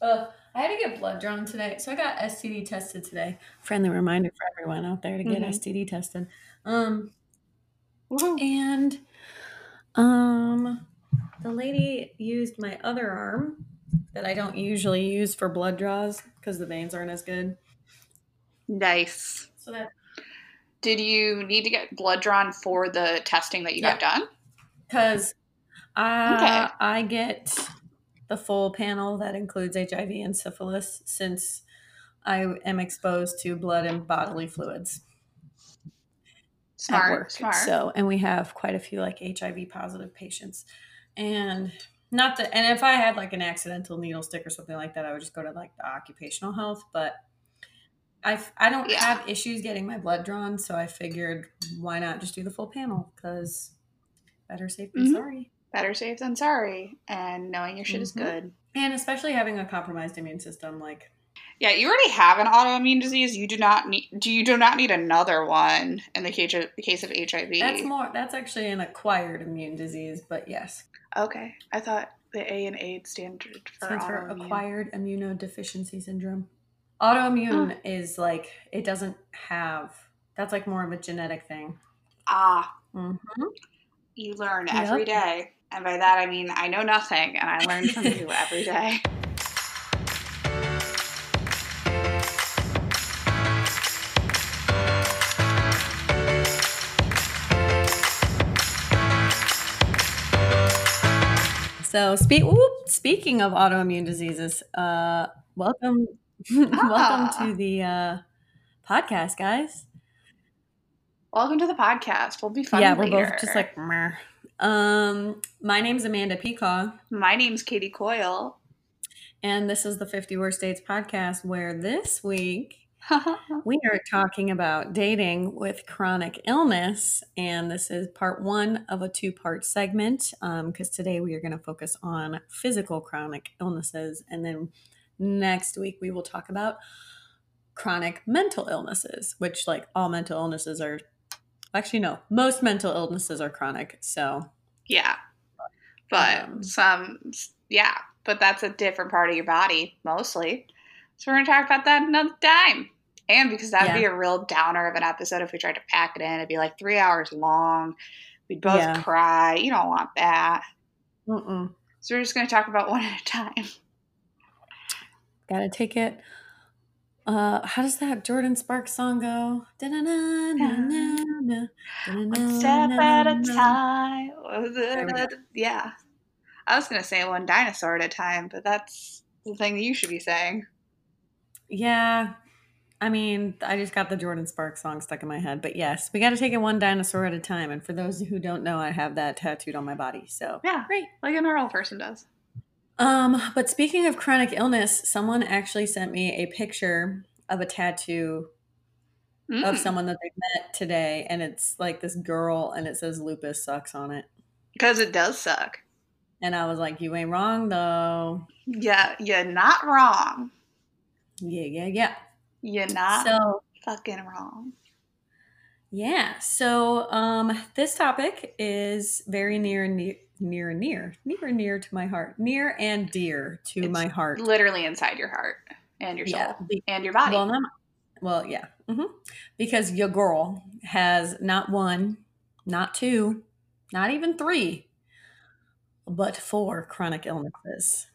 Uh, I had to get blood drawn today, so I got STD tested today. Friendly reminder for everyone out there to get Mhm. STD tested. Um, Woohoo. and um, the lady used my other arm that I don't usually use for blood draws because the veins aren't as good. Nice. So that Did you need to get blood drawn for the testing that you got done? because I Okay. I get the full panel that includes HIV and syphilis since I am exposed to blood and bodily fluids. at work. Smart. So, and we have quite a few like HIV positive patients, and not that. And if I had like an accidental needle stick or something like that, I would just go to like the occupational health. But I I don't Yeah. have issues getting my blood drawn, so I figured why not just do the full panel because better safe than Mhm. sorry. Better safe than sorry. And knowing your shit is Mhm. good. And especially having a compromised immune system, like Yeah, you already have an autoimmune disease. You do not need. Do you do not need another one in the case of, the case of HIV? that's more. That's actually an acquired immune disease, but yes, okay. I thought the A and AIDS stand for stands for acquired immunodeficiency syndrome. Autoimmune is like it doesn't have. That's like more of a genetic thing. Ah, hmm you learn Yep. every day, and by that I mean I know nothing, and I learn from you every day. So speak. Whoop, speaking of autoimmune diseases, uh, welcome, welcome Ah. to the uh, podcast, guys. Welcome to the podcast. We'll be fun. yeah, we're both just like. Meh. Um, my name's Amanda Peacock. My name's Katie Coyle. And this is the 50 Worst Dates podcast, where this week we are talking about dating with chronic illness. And this is part one of a two part segment because today we are going to focus on physical chronic illnesses. And then next week we will talk about chronic mental illnesses, which, like, all mental illnesses are actually, no, most mental illnesses are chronic. So, yeah, but Um, some, yeah, but that's a different part of your body mostly. So we're gonna talk about that another time. And because that'd be a real downer of an episode if we tried to pack it in, it'd be like three hours long. We'd both Yeah. cry. You don't want that. mm-mm. So we're just gonna talk about one at a time. Gotta take it. Uh, how does that Jordin Sparks song go? One step at a time. Yeah. I was going to say one dinosaur at a time, but that's the thing that you should be saying. Yeah, I mean, I just got the Jordin Sparks song stuck in my head. But yes, we got to take it one dinosaur at a time. And for those who don't know, I have that tattooed on my body. So Yeah, great. like a normal person does. Um, but speaking of chronic illness, someone actually sent me a picture of a tattoo of Mm. someone that they met today, and it's like this girl, and it says "lupus sucks" on it. Because it does suck. And I was like, "You ain't wrong, though." Yeah, you're not wrong. Yeah, yeah, yeah. You're not So fucking wrong. yeah, so um, this topic is very near and near, and near, near and near to my heart, near and dear to It's my heart. Literally inside your heart and your soul Yeah, and your body. Well, not, well, yeah, hmm because your girl has not one, not two, not even three, but four chronic illnesses.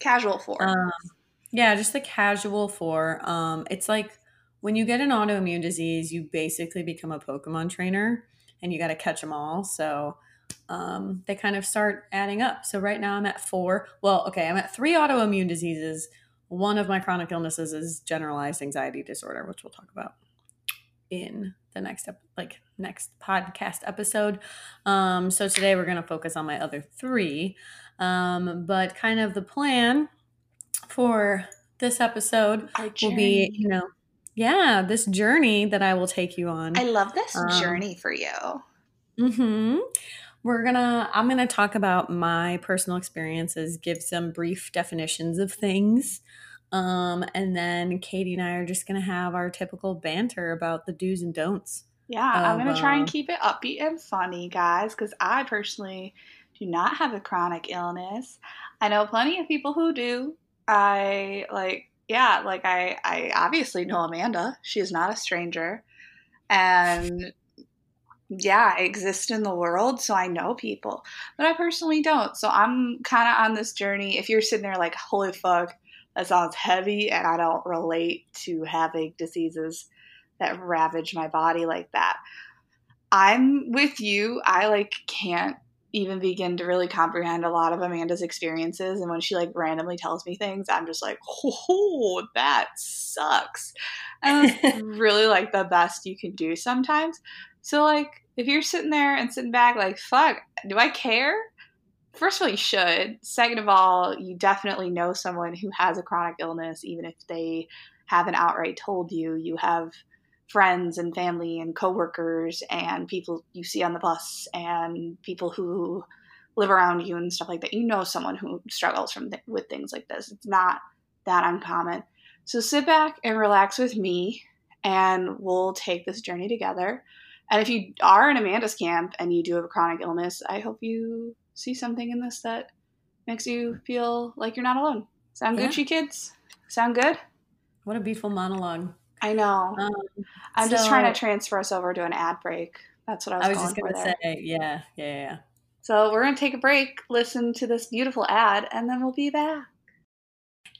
Casual four. Um, yeah, just the casual four. Um, it's like when you get an autoimmune disease, you basically become a Pokemon trainer, and you got to catch them all. So um, they kind of start adding up. So right now I'm at four. Well, okay, I'm at three autoimmune diseases. One of my chronic illnesses is generalized anxiety disorder, which we'll talk about in the next ep- like next podcast episode. Um, so today we're going to focus on my other three. Um, but kind of the plan for this episode will be, you know, yeah, this journey that I will take you on. I love this Um, journey for you. Mm hmm We're gonna. I'm gonna talk about my personal experiences, give some brief definitions of things, um, and then Katie and I are just gonna have our typical banter about the do's and don'ts. Yeah, I'm going to try and uh, keep it upbeat and funny, guys, because I personally do not have a chronic illness. I know plenty of people who do, I like yeah, like I I obviously know Amanda. She is not a stranger. And yeah, I exist in the world, so I know people. But I personally don't. So I'm kind of on this journey. If you're sitting there like, holy fuck, that sounds heavy, and I don't relate to having diseases that ravage my body like that. I'm with you. I like can't even begin to really comprehend a lot of Amanda's experiences. And when she like randomly tells me things, I'm just like, oh, that sucks. And it's really like the best you can do sometimes. So, like, if you're sitting there and sitting back, like, fuck, do I care? First of all, you should. Second of all, you definitely know someone who has a chronic illness, even if they haven't outright told you. You have friends and family and coworkers and people you see on the bus and people who live around you and stuff like that. You know someone who struggles from th- with things like this. It's not that uncommon. So sit back and relax with me and we'll take this journey together. And if you are in Amanda's camp and you do have a chronic illness, I hope you see something in this that makes you feel like you're not alone. Sound yeah. good, kids? Sound good? What a beautiful monologue. I know. Um, I'm so, just trying to transfer us over to an ad break. That's what I was. I was just going to say, yeah, yeah, yeah. So we're going to take a break, listen to this beautiful ad, and then we'll be back.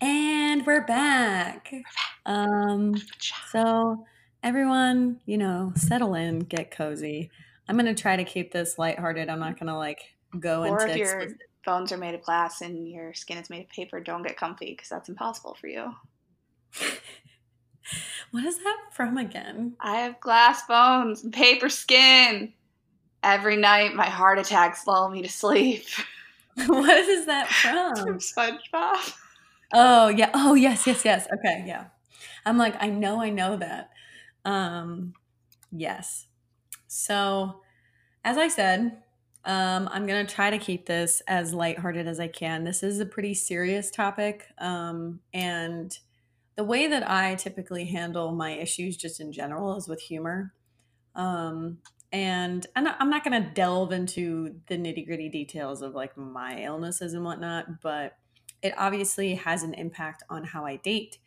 And we're back. We're back. Um, so everyone, you know, settle in, get cozy. I'm going to try to keep this lighthearted. I'm not going to like go or into. If your bones are made of glass and your skin is made of paper, don't get comfy because that's impossible for you. What is that from again? I have glass bones and paper skin. Every night, my heart attacks lull me to sleep. what is that from? from SpongeBob. Oh yeah. Oh yes, yes, yes. Okay, yeah. I'm like, I know, I know that. Um, yes. So, as I said, um, I'm gonna try to keep this as lighthearted as I can. This is a pretty serious topic, um, and the way that I typically handle my issues just in general is with humor. Um, and not, I'm not going to delve into the nitty gritty details of like my illnesses and whatnot, but it obviously has an impact on how I date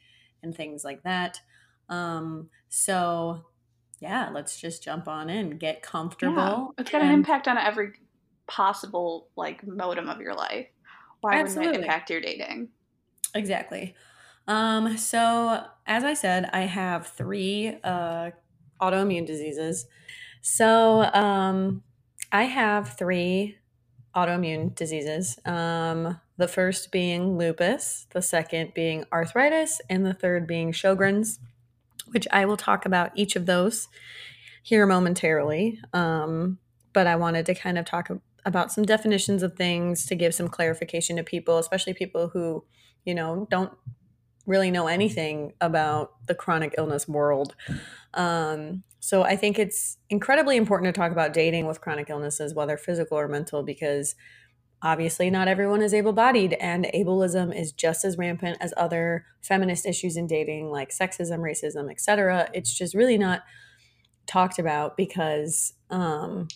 and things like that. Um, so yeah, let's just jump on in, get comfortable. Yeah, it's got and, an impact on every possible like modem of your life. Why absolutely. wouldn't it impact your dating? Exactly. Um, so, as I said, I have three uh, autoimmune diseases. So, um, I have three autoimmune diseases. Um, the first being lupus, the second being arthritis, and the third being Sjogren's, which I will talk about each of those here momentarily. Um, but I wanted to kind of talk about some definitions of things to give some clarification to people, especially people who, you know, don't really know anything about the chronic illness world. Um, so I think it's incredibly important to talk about dating with chronic illnesses, whether physical or mental, because obviously not everyone is able-bodied and ableism is just as rampant as other feminist issues in dating like sexism racism etc it's just really not talked about because um,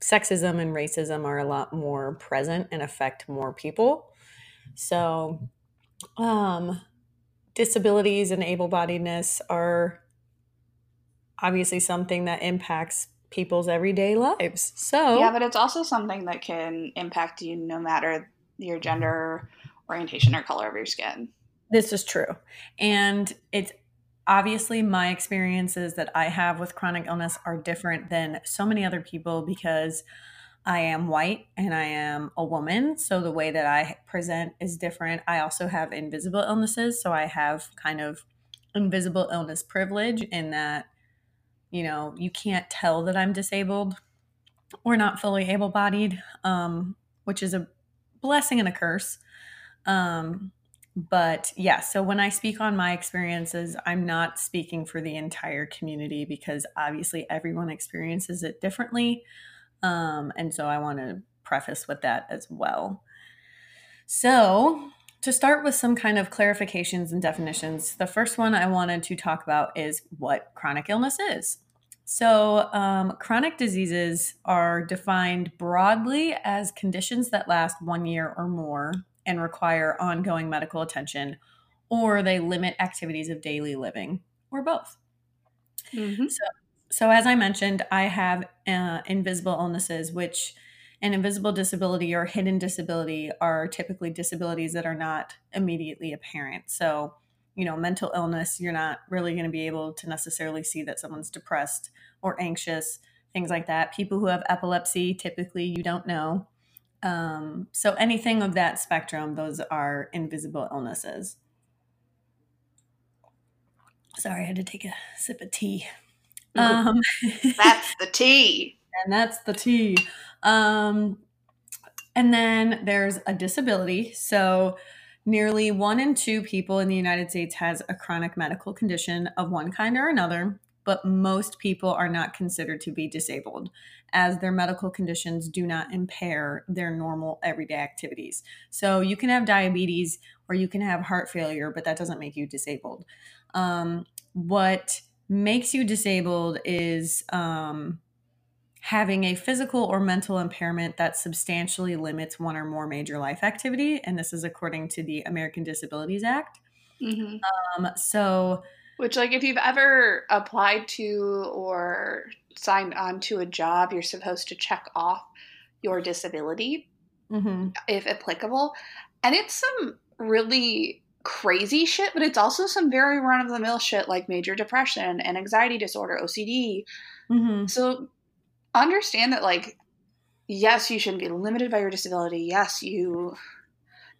sexism and racism are a lot more present and affect more people. So um, disabilities and able-bodiedness are obviously something that impacts people's everyday lives. So yeah, but it's also something that can impact you no matter your gender, orientation, or color of your skin. This is true, and it's obviously my experiences that I have with chronic illness are different than so many other people because I am white and I am a woman. So the way that I present is different. I also have invisible illnesses. So I have kind of invisible illness privilege in that, you know, you can't tell that I'm disabled or not fully able bodied, um, which is a blessing and a curse. Um, but yeah, so when I speak on my experiences, I'm not speaking for the entire community because obviously everyone experiences it differently. Um, and so I want to preface with that as well. So, to start with some kind of clarifications and definitions, the first one I wanted to talk about is what chronic illness is. So, um, chronic diseases are defined broadly as conditions that last one year or more and require ongoing medical attention, or they limit activities of daily living, or both. Mm-hmm. So, so, as I mentioned, I have uh, invisible illnesses, which an invisible disability or hidden disability are typically disabilities that are not immediately apparent. So, you know, mental illness, you're not really going to be able to necessarily see that someone's depressed or anxious, things like that. People who have epilepsy, typically you don't know. Um, so anything of that spectrum, those are invisible illnesses. Sorry, I had to take a sip of tea. Um, that's the tea. And that's the T. Um, and then there's a disability. So Nearly one in two people in the United States has a chronic medical condition of one kind or another, but most people are not considered to be disabled as their medical conditions do not impair their normal everyday activities. So you can have diabetes or you can have heart failure, but that doesn't make you disabled. Um, what makes you disabled is um, having a physical or mental impairment that substantially limits one or more major life activity. And this is according to the American Disabilities Act. Mm-hmm. Um, so, which, like, if you've ever applied to or signed on to a job, you're supposed to check off your disability, mm-hmm. if applicable. And it's some really crazy shit, but it's also some very run of the mill shit like major depression and anxiety disorder, OCD. Mm-hmm. So understand that like yes you shouldn't be limited by your disability. Yes you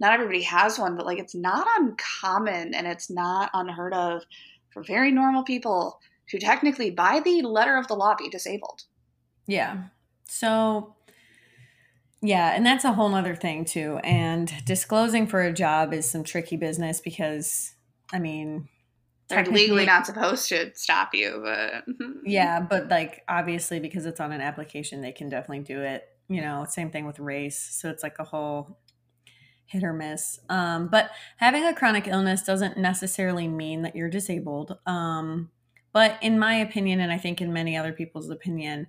not everybody has one but like it's not uncommon and it's not unheard of for very normal people to technically by the letter of the law be disabled. Yeah. So yeah and that's a whole nother thing too. And disclosing for a job is some tricky business because i mean they're legally not supposed to stop you, but yeah, but like obviously because it's on an application, they can definitely do it. You know, same thing with race. So it's like a whole hit or miss. Um, but having a chronic illness doesn't necessarily mean that you're disabled. Um, but in my opinion, and I think in many other people's opinion,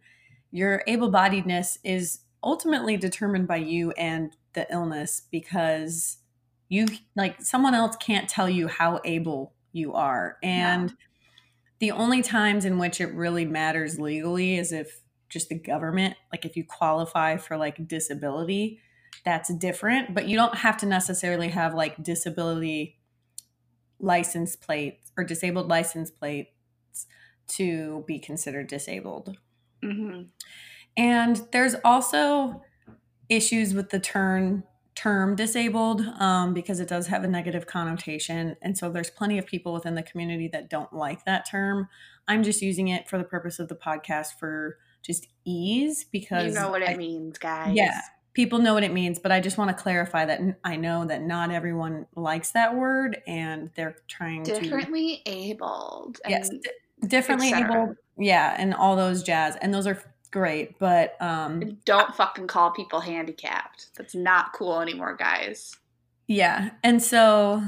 your able bodiedness is ultimately determined by you and the illness because you like someone else can't tell you how able you are. And yeah. the only times in which it really matters legally is if just the government, like if you qualify for like disability, that's different, but you don't have to necessarily have like disability license plates or disabled license plates to be considered disabled. Mm-hmm. And there's also issues with the term term disabled um, because it does have a negative connotation. And so there's plenty of people within the community that don't like that term. I'm just using it for the purpose of the podcast for just ease because you know what it I, means, guys. Yeah. People know what it means, but I just want to clarify that I know that not everyone likes that word and they're trying differently to, abled. Yes, d- differently able. Yeah, and all those jazz. And those are great, but um don't fucking call people handicapped. That's not cool anymore, guys. Yeah. And so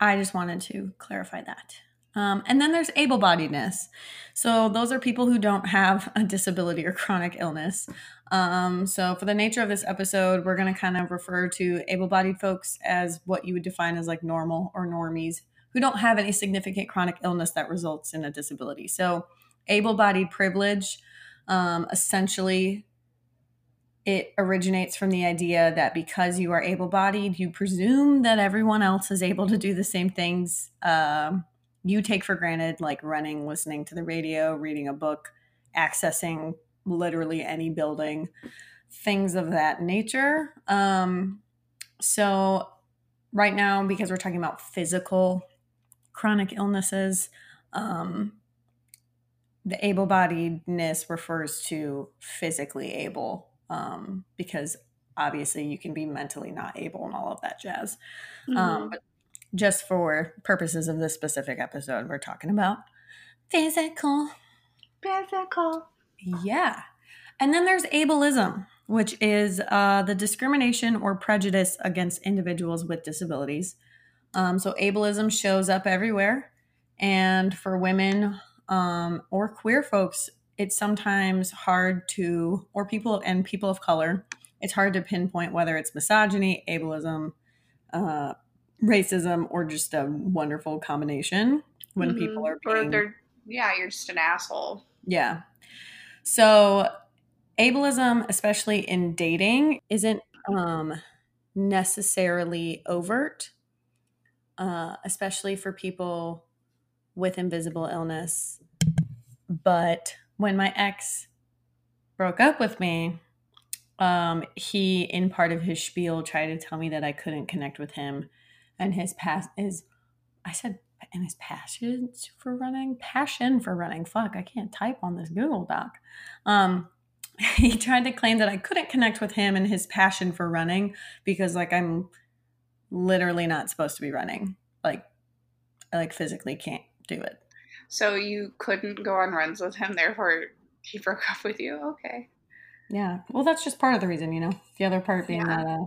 I just wanted to clarify that. Um, and then there's able bodiedness. So those are people who don't have a disability or chronic illness. Um, so for the nature of this episode, we're going to kind of refer to able bodied folks as what you would define as like normal or normies who don't have any significant chronic illness that results in a disability. So able bodied privilege um, essentially, it originates from the idea that because you are able bodied, you presume that everyone else is able to do the same things um, you take for granted, like running, listening to the radio, reading a book, accessing literally any building, things of that nature. Um, so, right now, because we're talking about physical chronic illnesses, um, the able bodiedness refers to physically able um, because obviously you can be mentally not able and all of that jazz. Um, mm-hmm. Um, but just for purposes of this specific episode, we're talking about physical. Physical. Yeah. And then there's ableism, which is uh, the discrimination or prejudice against individuals with disabilities. Um, so ableism shows up everywhere. And for women, um, or queer folks, it's sometimes hard to, or people and people of color, it's hard to pinpoint whether it's misogyny, ableism, uh, racism, or just a wonderful combination when mm-hmm. people are being. Or yeah, you're just an asshole. Yeah. So, ableism, especially in dating, isn't um, necessarily overt, uh, especially for people with invisible illness. But when my ex broke up with me, um, he, in part of his spiel, tried to tell me that I couldn't connect with him and his past, his, I said, and his passion for running, passion for running. Fuck, I can't type on this Google Doc. Um, he tried to claim that I couldn't connect with him and his passion for running because, like, I'm literally not supposed to be running. Like, I like physically can't do it. So you couldn't go on runs with him, therefore he broke up with you. Okay. Yeah. Well, that's just part of the reason, you know. The other part being yeah. that uh,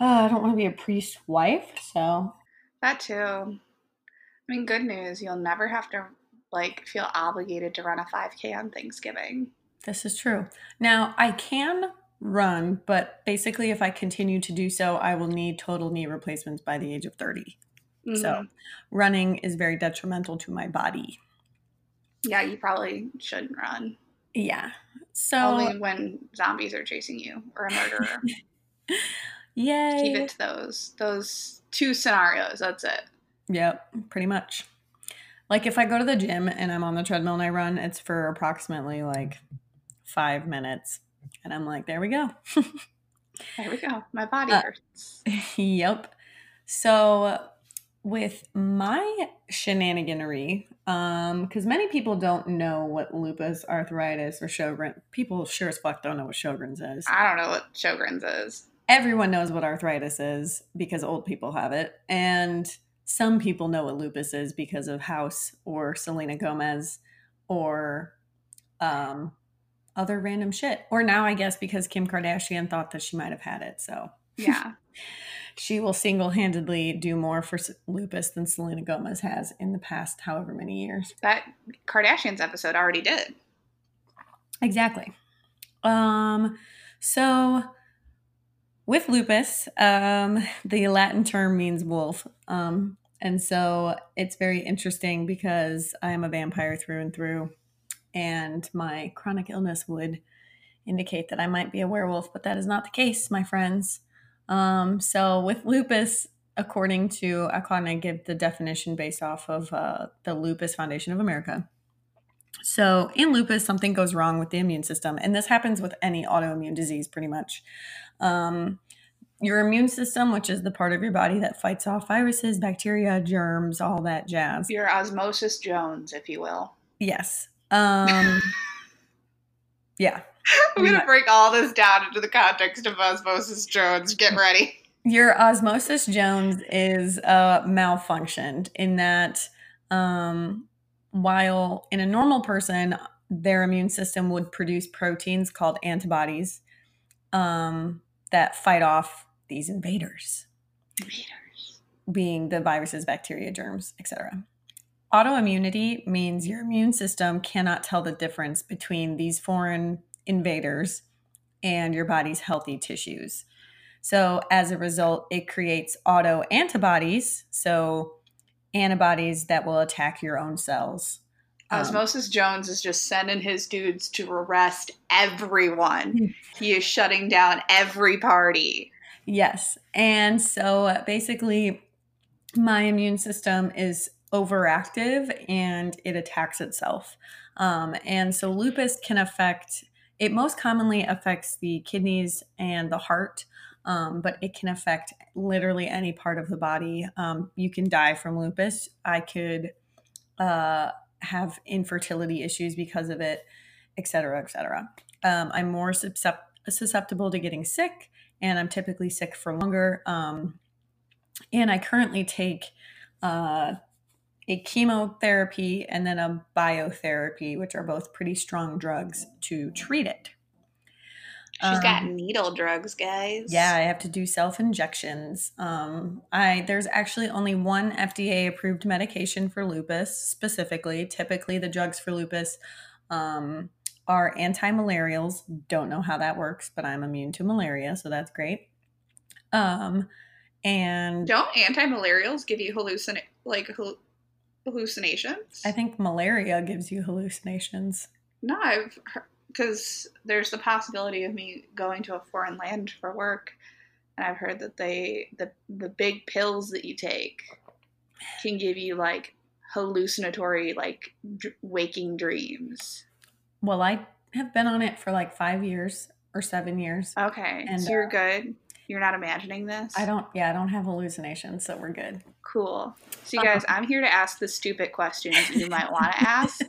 oh, I don't want to be a priest wife, so that too. I mean, good news, you'll never have to like feel obligated to run a 5k on Thanksgiving. This is true. Now, I can run, but basically if I continue to do so, I will need total knee replacements by the age of 30. Mm-hmm. So, running is very detrimental to my body. Yeah, you probably shouldn't run. Yeah. So only when zombies are chasing you or a murderer. Yay. Keep it to those those two scenarios. That's it. Yep, pretty much. Like if I go to the gym and I'm on the treadmill and I run, it's for approximately like five minutes. And I'm like, there we go. there we go. My body uh, hurts. yep. So with my shenaniganery, um, because many people don't know what lupus, arthritis, or Sjogren. People sure as fuck don't know what Sjogren's is. I don't know what Sjogren's is. Everyone knows what arthritis is because old people have it, and some people know what lupus is because of House or Selena Gomez or um, other random shit. Or now, I guess, because Kim Kardashian thought that she might have had it. So yeah. she will single-handedly do more for lupus than Selena Gomez has in the past however many years. That Kardashians episode already did. Exactly. Um so with lupus, um the Latin term means wolf. Um and so it's very interesting because I am a vampire through and through and my chronic illness would indicate that I might be a werewolf, but that is not the case, my friends. Um, so with lupus, according to, I kind of give the definition based off of uh, the Lupus Foundation of America. So in lupus, something goes wrong with the immune system, and this happens with any autoimmune disease, pretty much. Um, your immune system, which is the part of your body that fights off viruses, bacteria, germs, all that jazz. Your osmosis Jones, if you will. Yes. Um, yeah. I'm going to break all this down into the context of Osmosis Jones. Get ready. Your Osmosis Jones is uh, malfunctioned in that um, while in a normal person, their immune system would produce proteins called antibodies um, that fight off these invaders. Invaders. Being the viruses, bacteria, germs, etc. Autoimmunity means your immune system cannot tell the difference between these foreign invaders and your body's healthy tissues. So, as a result, it creates auto antibodies. So, antibodies that will attack your own cells. Um, Osmosis um, Jones is just sending his dudes to arrest everyone. Hmm. he is shutting down every party. Yes. And so basically, my immune system is overactive and it attacks itself. Um, and so lupus can affect it most commonly affects the kidneys and the heart, um, but it can affect literally any part of the body. Um, you can die from lupus. I could uh, have infertility issues because of it, et cetera, et cetera. Um, I'm more susceptible to getting sick, and I'm typically sick for longer. Um, and I currently take uh, a chemotherapy and then a biotherapy, which are both pretty strong drugs to treat it. She's um, got needle drugs, guys. Yeah, I have to do self injections. Um, I there's actually only one FDA approved medication for lupus specifically. Typically, the drugs for lupus um, are anti-malarials. Don't know how that works, but I'm immune to malaria, so that's great. Um, and don't anti-malarials give you hallucin like hallucinations? I think malaria gives you hallucinations. No, I've because there's the possibility of me going to a foreign land for work, and I've heard that they the the big pills that you take can give you like hallucinatory like d- waking dreams. Well, I have been on it for like five years or seven years. Okay, and so you're uh, good. You're not imagining this. I don't. Yeah, I don't have hallucinations, so we're good. Cool. So, you guys, I'm here to ask the stupid questions you might want to ask,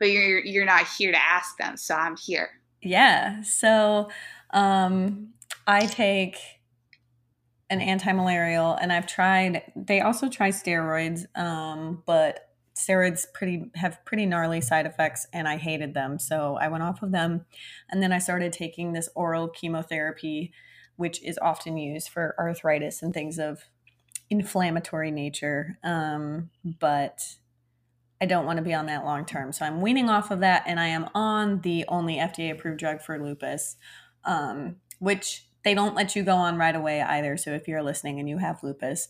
but you're you're not here to ask them. So I'm here. Yeah. So, um, I take an anti-malarial, and I've tried. They also try steroids, um, but steroids pretty have pretty gnarly side effects and I hated them. So I went off of them and then I started taking this oral chemotherapy which is often used for arthritis and things of inflammatory nature. Um, but I don't want to be on that long term. So I'm weaning off of that and I am on the only FDA approved drug for lupus, um, which they don't let you go on right away either. So if you're listening and you have lupus,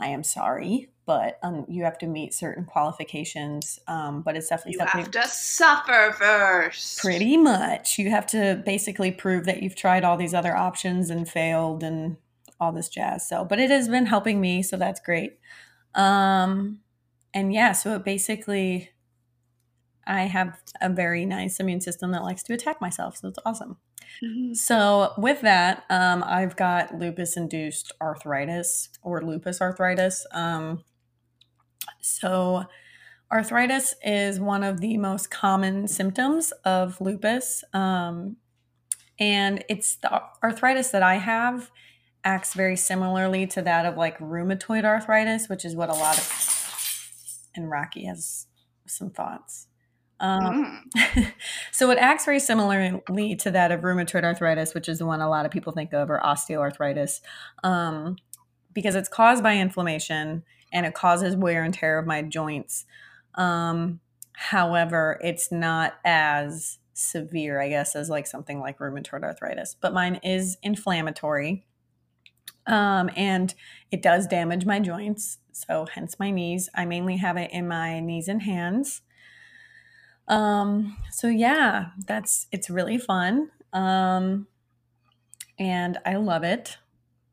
I am sorry, but um, you have to meet certain qualifications. Um, but it's definitely you something. have to suffer first. Pretty much, you have to basically prove that you've tried all these other options and failed and all this jazz. So, but it has been helping me, so that's great. Um, and yeah, so it basically, I have a very nice immune system that likes to attack myself, so it's awesome. Mm-hmm. So, with that, um, I've got lupus induced arthritis or lupus arthritis. Um, so, arthritis is one of the most common symptoms of lupus. Um, and it's the arthritis that I have acts very similarly to that of like rheumatoid arthritis, which is what a lot of, and Rocky has some thoughts. Um, mm. so it acts very similarly to that of rheumatoid arthritis, which is the one a lot of people think of, or osteoarthritis, um, because it's caused by inflammation and it causes wear and tear of my joints. Um, however, it's not as severe, I guess, as like something like rheumatoid arthritis, but mine is inflammatory. Um, and it does damage my joints. So, hence my knees. I mainly have it in my knees and hands. Um, so yeah, that's it's really fun. Um, and I love it.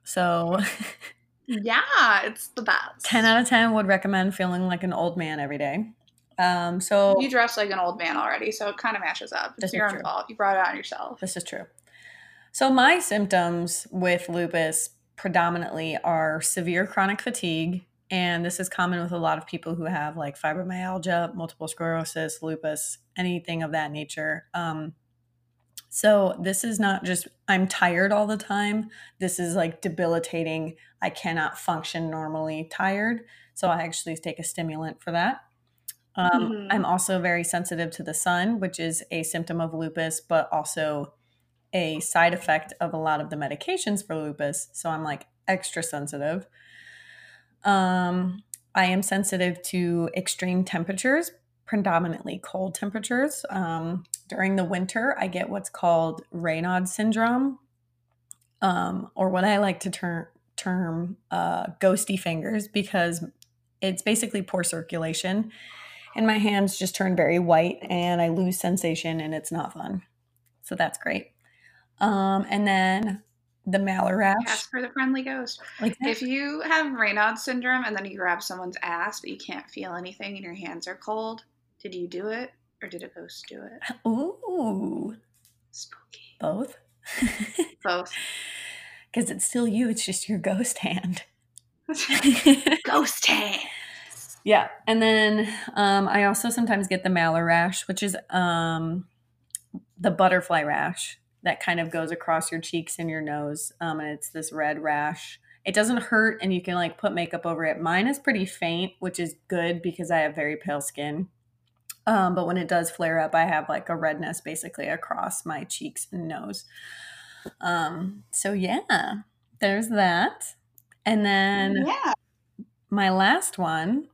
So yeah, it's the best. 10 out of 10 would recommend feeling like an old man every day. Um, so you dress like an old man already, so it kind of matches up. It's your own fault. You brought it on yourself. This is true. So my symptoms with lupus predominantly are severe chronic fatigue, and this is common with a lot of people who have like fibromyalgia, multiple sclerosis, lupus, anything of that nature. Um, so this is not just I'm tired all the time. This is like debilitating. I cannot function normally tired. So I actually take a stimulant for that. Um, mm-hmm. I'm also very sensitive to the sun, which is a symptom of lupus, but also a side effect of a lot of the medications for lupus. So I'm like extra sensitive. Um, I am sensitive to extreme temperatures, predominantly cold temperatures. Um, during the winter, I get what's called Raynaud syndrome, um, or what I like to term term uh, ghosty fingers because it's basically poor circulation, and my hands just turn very white, and I lose sensation, and it's not fun. So that's great. Um, and then the Malar rash. Ask for the friendly ghost. Like if you have Raynaud syndrome and then you grab someone's ass but you can't feel anything and your hands are cold, did you do it or did a ghost do it? Ooh, spooky. Both. Both. Because it's still you. It's just your ghost hand. ghost hand. Yeah, and then um, I also sometimes get the Malar rash, which is um, the butterfly rash that kind of goes across your cheeks and your nose. Um, and it's this red rash. It doesn't hurt, and you can like put makeup over it. Mine is pretty faint, which is good because I have very pale skin. Um, but when it does flare up, I have like a redness basically across my cheeks and nose. Um, so yeah, there's that. And then yeah. my last one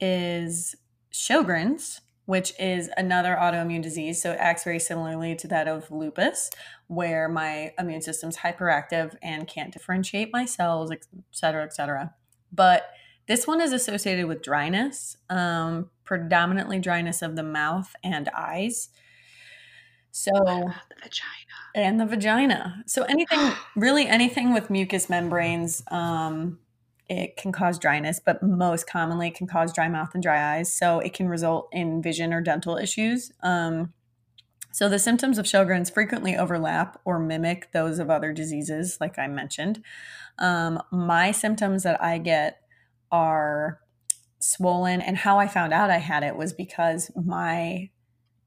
is Sjogren's, which is another autoimmune disease. So it acts very similarly to that of lupus, where my immune system's hyperactive and can't differentiate my cells, et cetera, et cetera. But this one is associated with dryness, um, predominantly dryness of the mouth and eyes. So the vagina and the vagina. So anything, really anything with mucous membranes, um, it can cause dryness, but most commonly it can cause dry mouth and dry eyes. So it can result in vision or dental issues. Um, so the symptoms of Sjogren's frequently overlap or mimic those of other diseases, like I mentioned. Um, my symptoms that I get are swollen, and how I found out I had it was because my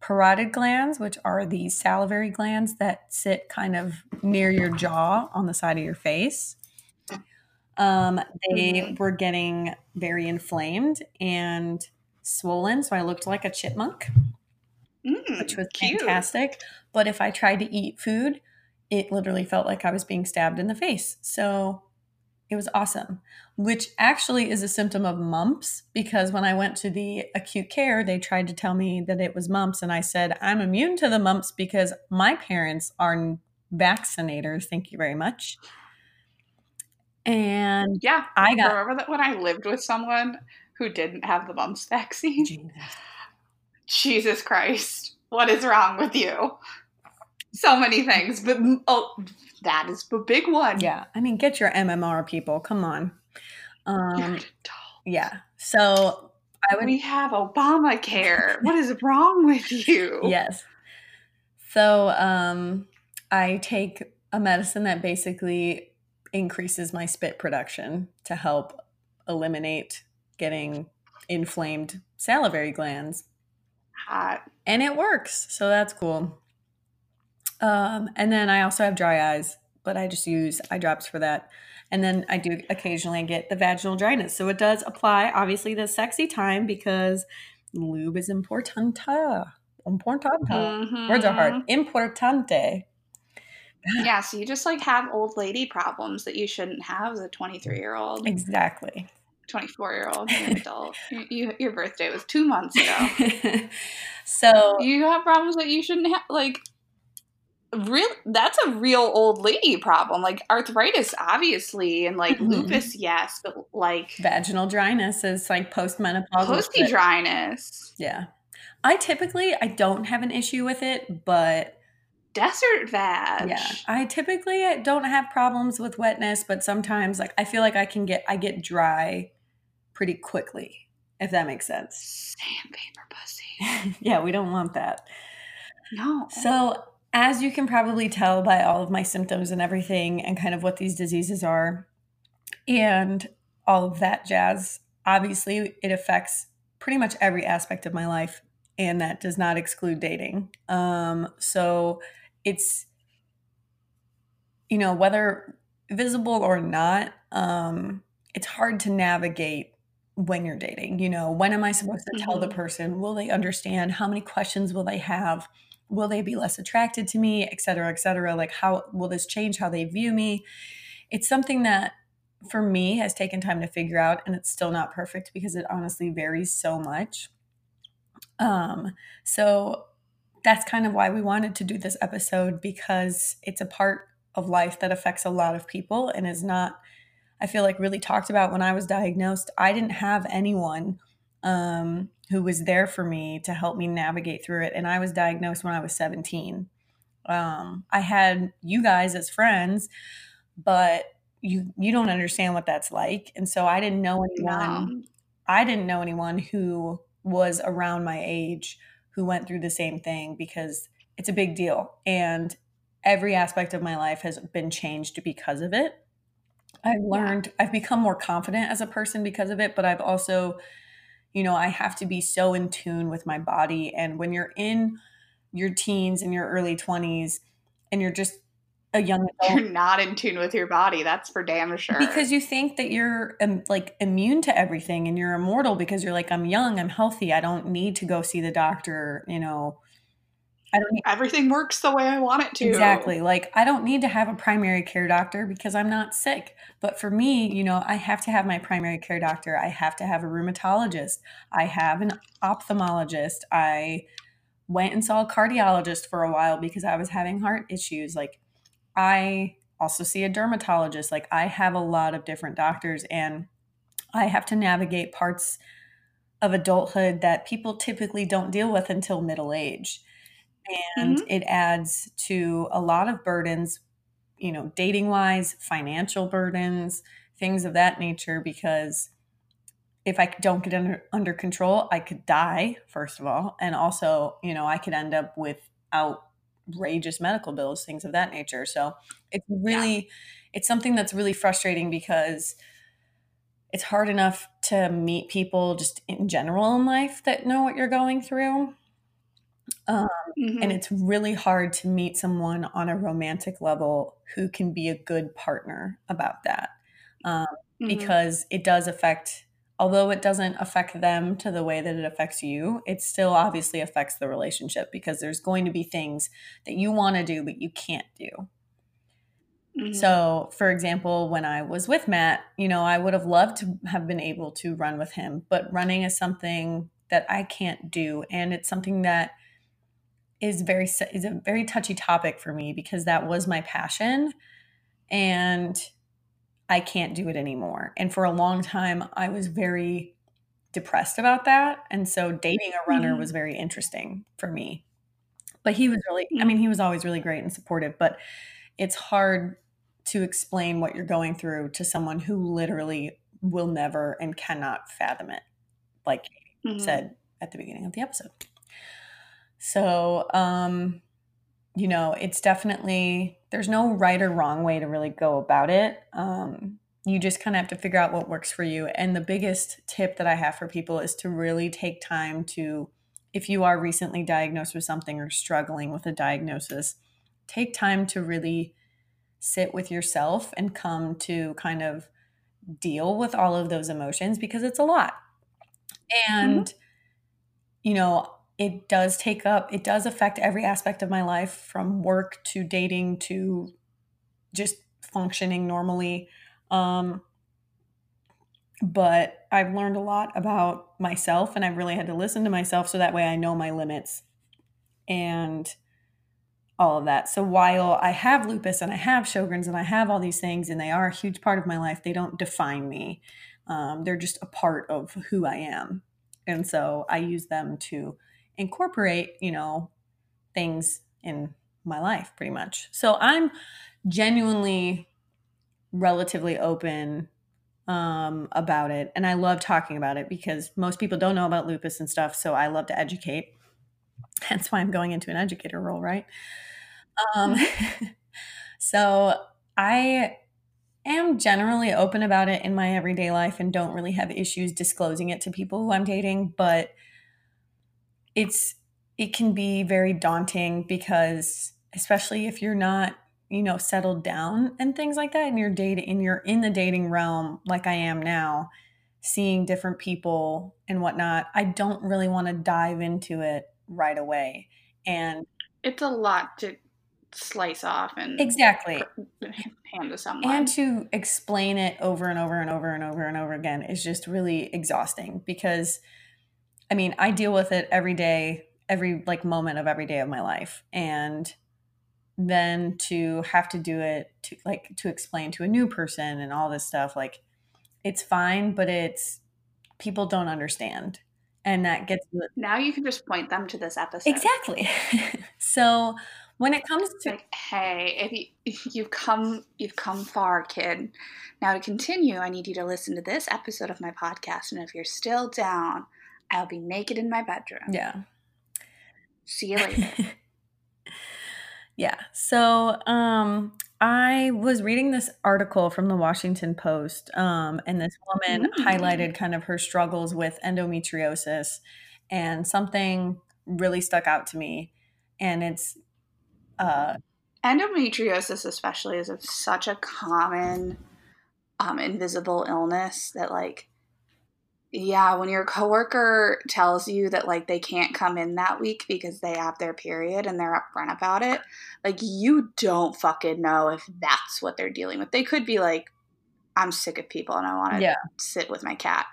parotid glands, which are the salivary glands that sit kind of near your jaw on the side of your face. Um, they mm-hmm. were getting very inflamed and swollen, so I looked like a chipmunk, mm, which was cute. fantastic. But if I tried to eat food, it literally felt like I was being stabbed in the face. So it was awesome, which actually is a symptom of mumps because when I went to the acute care, they tried to tell me that it was mumps. And I said, I'm immune to the mumps because my parents are vaccinators. Thank you very much. And yeah, I got. Remember that when I lived with someone who didn't have the mumps vaccine? Jesus, Jesus Christ. What is wrong with you? So many things, but oh, that is the big one. Yeah. I mean, get your MMR people. Come on. Um, yeah. So I would. We have Obamacare. what is wrong with you? Yes. So um, I take a medicine that basically increases my spit production to help eliminate getting inflamed salivary glands. Hot. And it works. So that's cool. Um, and then I also have dry eyes, but I just use eye drops for that. And then I do occasionally get the vaginal dryness. So it does apply, obviously, the sexy time because lube is importante. Importante. Mm-hmm. Words are hard. Importante. yeah, so you just like have old lady problems that you shouldn't have as a 23 year old. Exactly. 24 year old, adult. you, you, your birthday was two months ago. so you have problems that you shouldn't have. Like, real that's a real old lady problem like arthritis obviously and like mm-hmm. lupus yes but like vaginal dryness is like postmenopausal posty dryness yeah i typically i don't have an issue with it but desert vag. Yeah. I typically don't have problems with wetness but sometimes like i feel like i can get i get dry pretty quickly if that makes sense. Sandpaper pussy. Yeah we don't want that. No. So as you can probably tell by all of my symptoms and everything, and kind of what these diseases are, and all of that jazz, obviously it affects pretty much every aspect of my life, and that does not exclude dating. Um, so it's, you know, whether visible or not, um, it's hard to navigate when you're dating. You know, when am I supposed to tell the mm-hmm. person? Will they understand? How many questions will they have? will they be less attracted to me et cetera et cetera like how will this change how they view me it's something that for me has taken time to figure out and it's still not perfect because it honestly varies so much um so that's kind of why we wanted to do this episode because it's a part of life that affects a lot of people and is not i feel like really talked about when i was diagnosed i didn't have anyone um who was there for me to help me navigate through it. And I was diagnosed when I was 17. Um, I had you guys as friends, but you you don't understand what that's like. And so I didn't know anyone. I didn't know anyone who was around my age who went through the same thing because it's a big deal. And every aspect of my life has been changed because of it. I've learned, yeah. I've become more confident as a person because of it, but I've also you know, I have to be so in tune with my body. And when you're in your teens and your early 20s and you're just a young adult, you're not in tune with your body. That's for damn sure. Because you think that you're um, like immune to everything and you're immortal because you're like, I'm young, I'm healthy, I don't need to go see the doctor, you know, I don't need, everything works the way I want it to. Exactly. Like I don't need to have a primary care doctor because I'm not sick. But for me, you know, I have to have my primary care doctor. I have to have a rheumatologist. I have an ophthalmologist. I went and saw a cardiologist for a while because I was having heart issues. Like I also see a dermatologist. Like I have a lot of different doctors and I have to navigate parts of adulthood that people typically don't deal with until middle age. And mm-hmm. it adds to a lot of burdens, you know, dating wise, financial burdens, things of that nature, because if I don't get under, under control, I could die, first of all. And also, you know, I could end up with outrageous medical bills, things of that nature. So it's really, yeah. it's something that's really frustrating because it's hard enough to meet people just in general in life that know what you're going through. Um, mm-hmm. And it's really hard to meet someone on a romantic level who can be a good partner about that um, mm-hmm. because it does affect, although it doesn't affect them to the way that it affects you, it still obviously affects the relationship because there's going to be things that you want to do but you can't do. Mm-hmm. So, for example, when I was with Matt, you know, I would have loved to have been able to run with him, but running is something that I can't do. And it's something that is very is a very touchy topic for me because that was my passion and I can't do it anymore. And for a long time I was very depressed about that and so dating a runner mm-hmm. was very interesting for me. But he was really I mean he was always really great and supportive, but it's hard to explain what you're going through to someone who literally will never and cannot fathom it like mm-hmm. said at the beginning of the episode. So, um, you know, it's definitely, there's no right or wrong way to really go about it. Um, you just kind of have to figure out what works for you. And the biggest tip that I have for people is to really take time to, if you are recently diagnosed with something or struggling with a diagnosis, take time to really sit with yourself and come to kind of deal with all of those emotions because it's a lot. And, mm-hmm. you know, it does take up it does affect every aspect of my life from work to dating to just functioning normally. Um, but i've learned a lot about myself and i've really had to listen to myself so that way i know my limits and all of that. So while i have lupus and i have sjogren's and i have all these things and they are a huge part of my life they don't define me. Um, they're just a part of who i am. And so i use them to incorporate, you know, things in my life pretty much. So I'm genuinely relatively open um, about it. And I love talking about it because most people don't know about lupus and stuff. So I love to educate. That's why I'm going into an educator role, right? Um, so I am generally open about it in my everyday life and don't really have issues disclosing it to people who I'm dating. But it's it can be very daunting because especially if you're not you know settled down and things like that and you're dating and you're in the dating realm like i am now seeing different people and whatnot i don't really want to dive into it right away. And it's a lot to slice off and exactly. hand to someone. And to explain it over and over and over and over and over again is just really exhausting because I mean, I deal with it every day, every like moment of every day of my life. And then to have to do it to like to explain to a new person and all this stuff, like it's fine, but it's people don't understand. And that gets now you can just point them to this episode. Exactly. so when it comes to like, hey, if, you, if you've come you've come far, kid. Now to continue, I need you to listen to this episode of my podcast. And if you're still down, I'll be naked in my bedroom. Yeah. See you later. yeah. So, um, I was reading this article from the Washington Post, um, and this woman mm-hmm. highlighted kind of her struggles with endometriosis, and something really stuck out to me. And it's uh, endometriosis, especially, is such a common, um, invisible illness that, like, Yeah, when your coworker tells you that like they can't come in that week because they have their period and they're upfront about it, like you don't fucking know if that's what they're dealing with. They could be like, I'm sick of people and I want to Yeah. sit with my cat.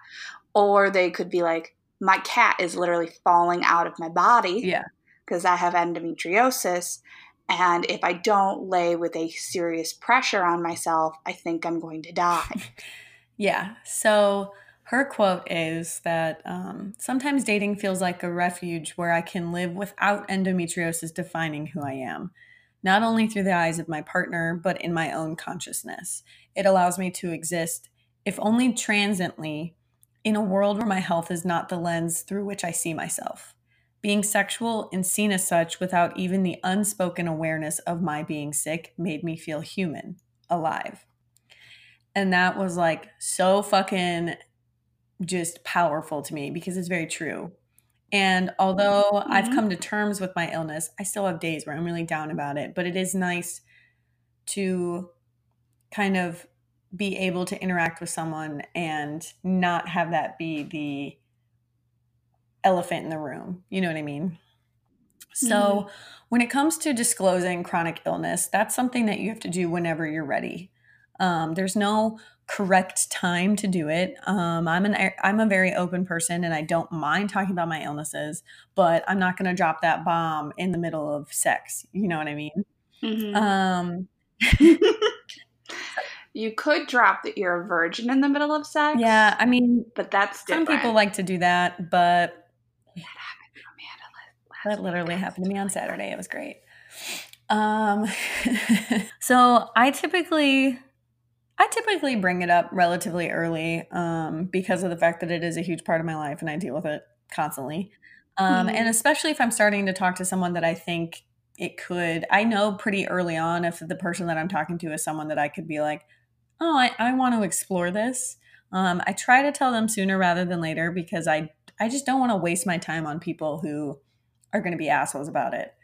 Or they could be like, my cat is literally falling out of my body Yeah. because I have endometriosis. And if I don't lay with a serious pressure on myself, I think I'm going to die. Yeah. So her quote is that um, sometimes dating feels like a refuge where I can live without endometriosis defining who I am, not only through the eyes of my partner, but in my own consciousness. It allows me to exist, if only transiently, in a world where my health is not the lens through which I see myself. Being sexual and seen as such without even the unspoken awareness of my being sick made me feel human, alive. And that was like so fucking just powerful to me because it's very true. And although I've Mhm. come to terms with my illness, I still have days where I'm really down about it. But it is nice to kind of be able to interact with someone and not have that be the elephant in the room. You know what I mean? So, when it comes to disclosing chronic illness, that's something that you have to do whenever you're ready. Um, there's no correct time to do it. Um, I'm an I'm a very open person, and I don't mind talking about my illnesses, but I'm not going to drop that bomb in the middle of sex. You know what I mean? Mhm. Um, you could drop that you're a virgin in the middle of sex. yeah, I mean, But that's some people like to do that, but Amanda, last That week. literally happened to me on Saturday. It was great. Um, so I typically, I typically bring it up relatively early, um, because of the fact that it is a huge part of my life and I deal with it constantly. Um, and Mhm. especially if I'm starting to talk to someone that I think it could, I know pretty early on if the person that I'm talking to is someone that I could be like, oh, I, I want to explore this. Um, I try to tell them sooner rather than later because I, I just don't want to waste my time on people who are going to be assholes about it.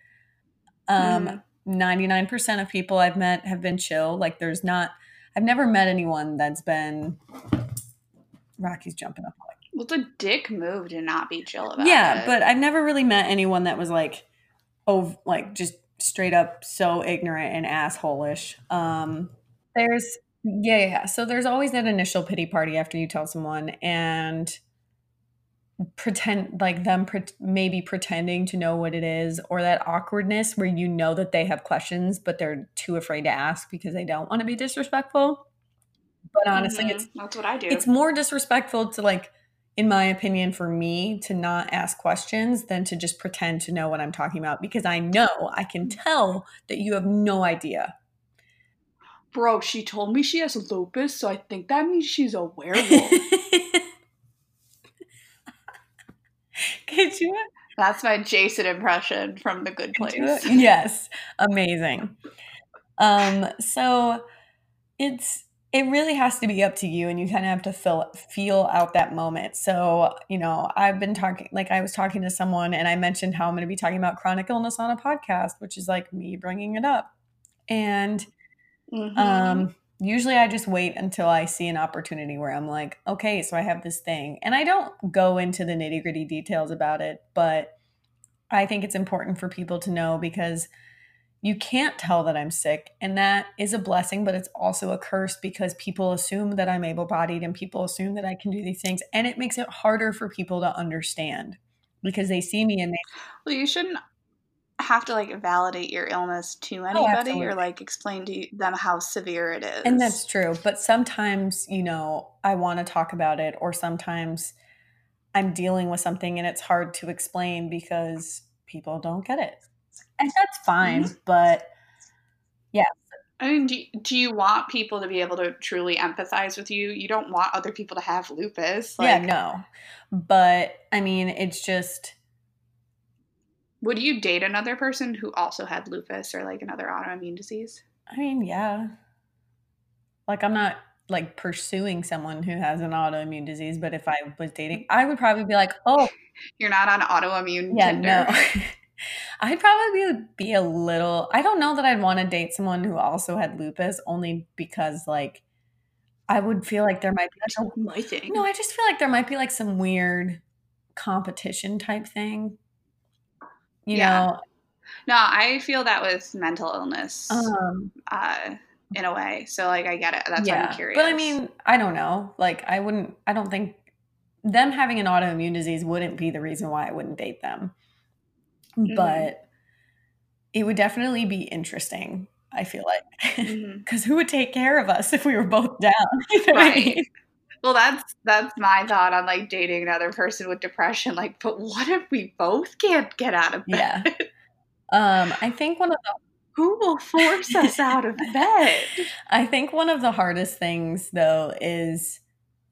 Um, Mhm. 99% of people I've met have been chill. Like, there's not, I've never met anyone that's been, Rocky's jumping up. Well, it's a dick move to not be chill about Yeah, it. but I've never really met anyone that was like, oh, like just straight up so ignorant and assholish. Um, there's, yeah, yeah. So there's always that initial pity party after you tell someone and pretend like them pre- maybe pretending to know what it is or that awkwardness where you know that they have questions but they're too afraid to ask because they don't want to be disrespectful but honestly Mhm. it's that's what I do. it's more disrespectful to like in my opinion for me to not ask questions than to just pretend to know what i'm talking about because i know i can tell that you have no idea Bro, she told me she has lupus, so I think that means she's a werewolf. could you That's my Jason impression from The Good Place. yes. Amazing. Um so it's it really has to be up to you and you kind of have to feel feel out that moment. So you know i've been talking like i was talking to someone and i mentioned how i'm going to be talking about chronic illness on a podcast which is like me bringing it up. And Mhm. um usually i just wait until i see an opportunity where i'm like okay so i have this thing. And i don't go into the nitty gritty details about it but i think it's important for people to know because you can't tell that i'm sick and that is a blessing but it's also a curse because people assume that i'm able-bodied and people assume that i can do these things and it makes it harder for people to understand because they see me and they well, you shouldn't have to like validate your illness to oh, anybody Oh, or like explain to them how severe it is. And that's true. But sometimes, you know, I want to talk about it, or sometimes I'm dealing with something and it's hard to explain because people don't get it. And that's fine. Mm-hmm. But yeah. I mean, do, do you want people to be able to truly empathize with you? You don't want other people to have lupus. Like, yeah, no. But I mean, it's just, Would you date another person who also had lupus or like another autoimmune disease? I mean, yeah. Like, I'm not like pursuing someone who has an autoimmune disease, but if I was dating, I would probably be like, oh, You're not on autoimmune Yeah, Tinder. no. I'd probably be a little. I don't know that I'd want to date someone who also had lupus, only because like I would feel like there might be like a, my thing. no, I just feel like there might be like some weird competition type thing. You Yeah. know, No, I feel that with mental illness um, uh, in a way. So, like, I get it. That's why I'm curious. But I mean, I don't know. Like, I wouldn't. I don't think them having an autoimmune disease wouldn't be the reason why I wouldn't date them. Mhm. But it would definitely be interesting. I feel like Mhm. because who would take care of us if we were both down? You know what I mean? Well, that's that's my thought on like dating another person with depression. Like, but what if we both can't get out of bed? Yeah. Um, I think one of the Who will force us out of bed? I think one of the hardest things though is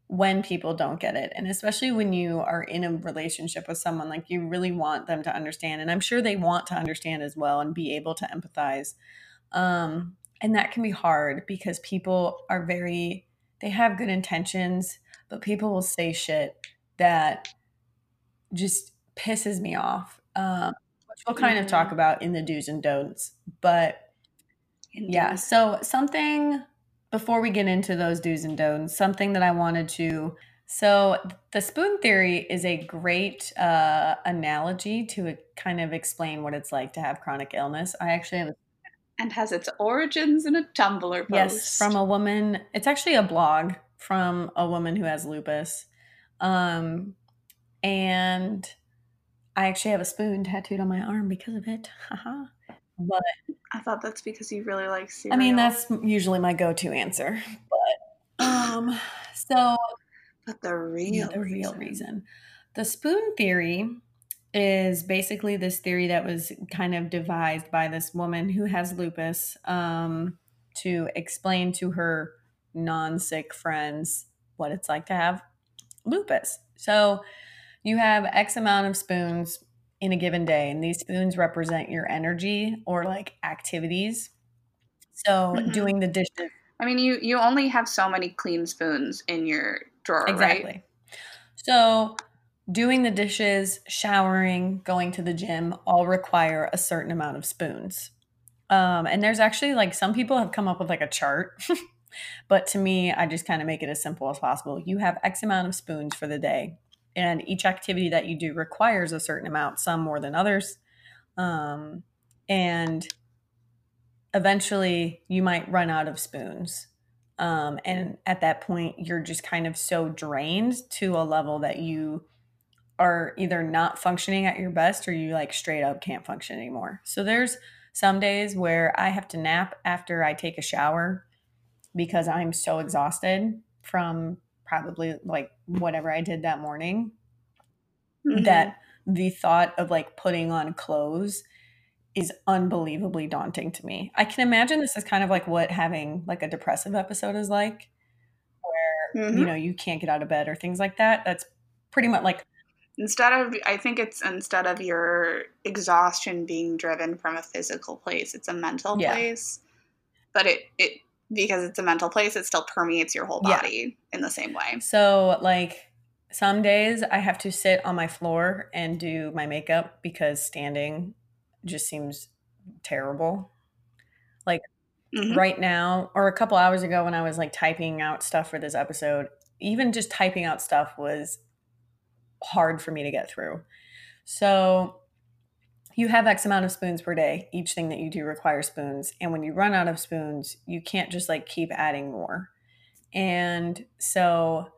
when people don't get it and especially when you are in a relationship with someone like you really want them to understand and I'm sure they want to understand as well and be able to empathize. Um and that can be hard because people are very they have good intentions but people will say shit that just pisses me off. Um which we'll kind of talk about in the do's and don'ts. But yeah. So something before we get into those do's and don'ts, something that I wanted to. So the spoon theory is a great uh, analogy to kind of explain what it's like to have chronic illness. I actually have and has its origins in a Tumblr post. yes from a woman. It's actually a blog from a woman who has lupus, um, and I actually have a spoon tattooed on my arm because of it. Haha. but I thought that's because you really like cereal. I mean, that's usually my go-to answer. But um, so but the real the real reason, the spoon theory is basically this theory that was kind of devised by this woman who has lupus um, to explain to her non-sick friends what it's like to have lupus. So you have X amount of spoons in a given day, and these spoons represent your energy or like activities. So Mhm. doing the dishes I mean, you you only have so many clean spoons in your drawer, exactly. right? So doing the dishes, showering, going to the gym all require a certain amount of spoons. Um, and there's actually like some people have come up with like a chart, but to me, I just kind of make it as simple as possible. You have X amount of spoons for the day, and each activity that you do requires a certain amount, some more than others. Um, and eventually, you might run out of spoons. Um, and at that point, you're just kind of so drained to a level that you are either not functioning at your best or you like straight up can't function anymore. So there's some days where I have to nap after I take a shower because I'm so exhausted from probably like whatever I did that morning Mhm. that the thought of like putting on clothes is unbelievably daunting to me. I can imagine this is kind of like what having like a depressive episode is like where Mhm. you know you can't get out of bed or things like that. That's pretty much like instead of I think it's instead of your exhaustion being driven from a physical place, it's a mental Yeah. place. But it it because it's a mental place, it still permeates your whole Yeah. body in the same way. So, like, some days I have to sit on my floor and do my makeup because standing just seems terrible. Like, Mhm. right now, or a couple hours ago, when I was like typing out stuff for this episode, even just typing out stuff was hard for me to get through. So, you have X amount of spoons per day. Each thing that you do requires spoons. And when you run out of spoons, you can't just like keep adding more. And so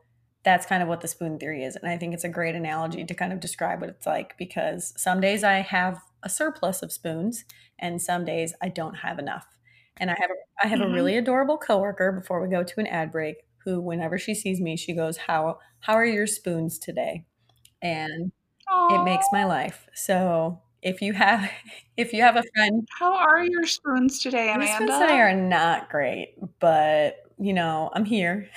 that's kind of what the spoon theory is. And I think it's a great analogy to kind of describe what it's like because some days I have a surplus of spoons and some days I don't have enough. And I have a, I have Mhm. a really adorable coworker before we go to an ad break who whenever she sees me she goes how how are your spoons today? And it makes my life. So if you have if you have a friend How are your spoons today, my Amanda? spoons today are not great, but you know, I'm here.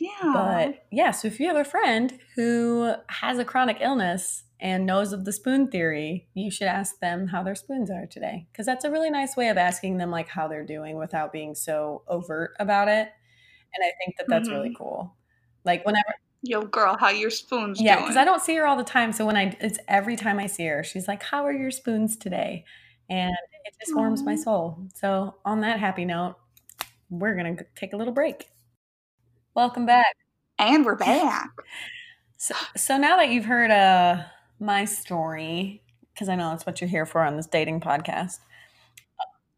yeah. But yeah, so if you have a friend who has a chronic illness and knows of the spoon theory, you should ask them how their spoons are today. Because that's a really nice way of asking them like how they're doing without being so overt about it. And I think that that's really mm-hmm. cool. Like whenever, Yo, girl, how your spoons yeah, because I don't see her all the time. So when I, it's every time I see her, she's like, "How are your spoons today?" And it just warms my soul. So on that happy note, we're going to take a little break. Welcome back. And we're back. so, so now that you've heard uh, my story, because I know that's what you're here for on this dating podcast.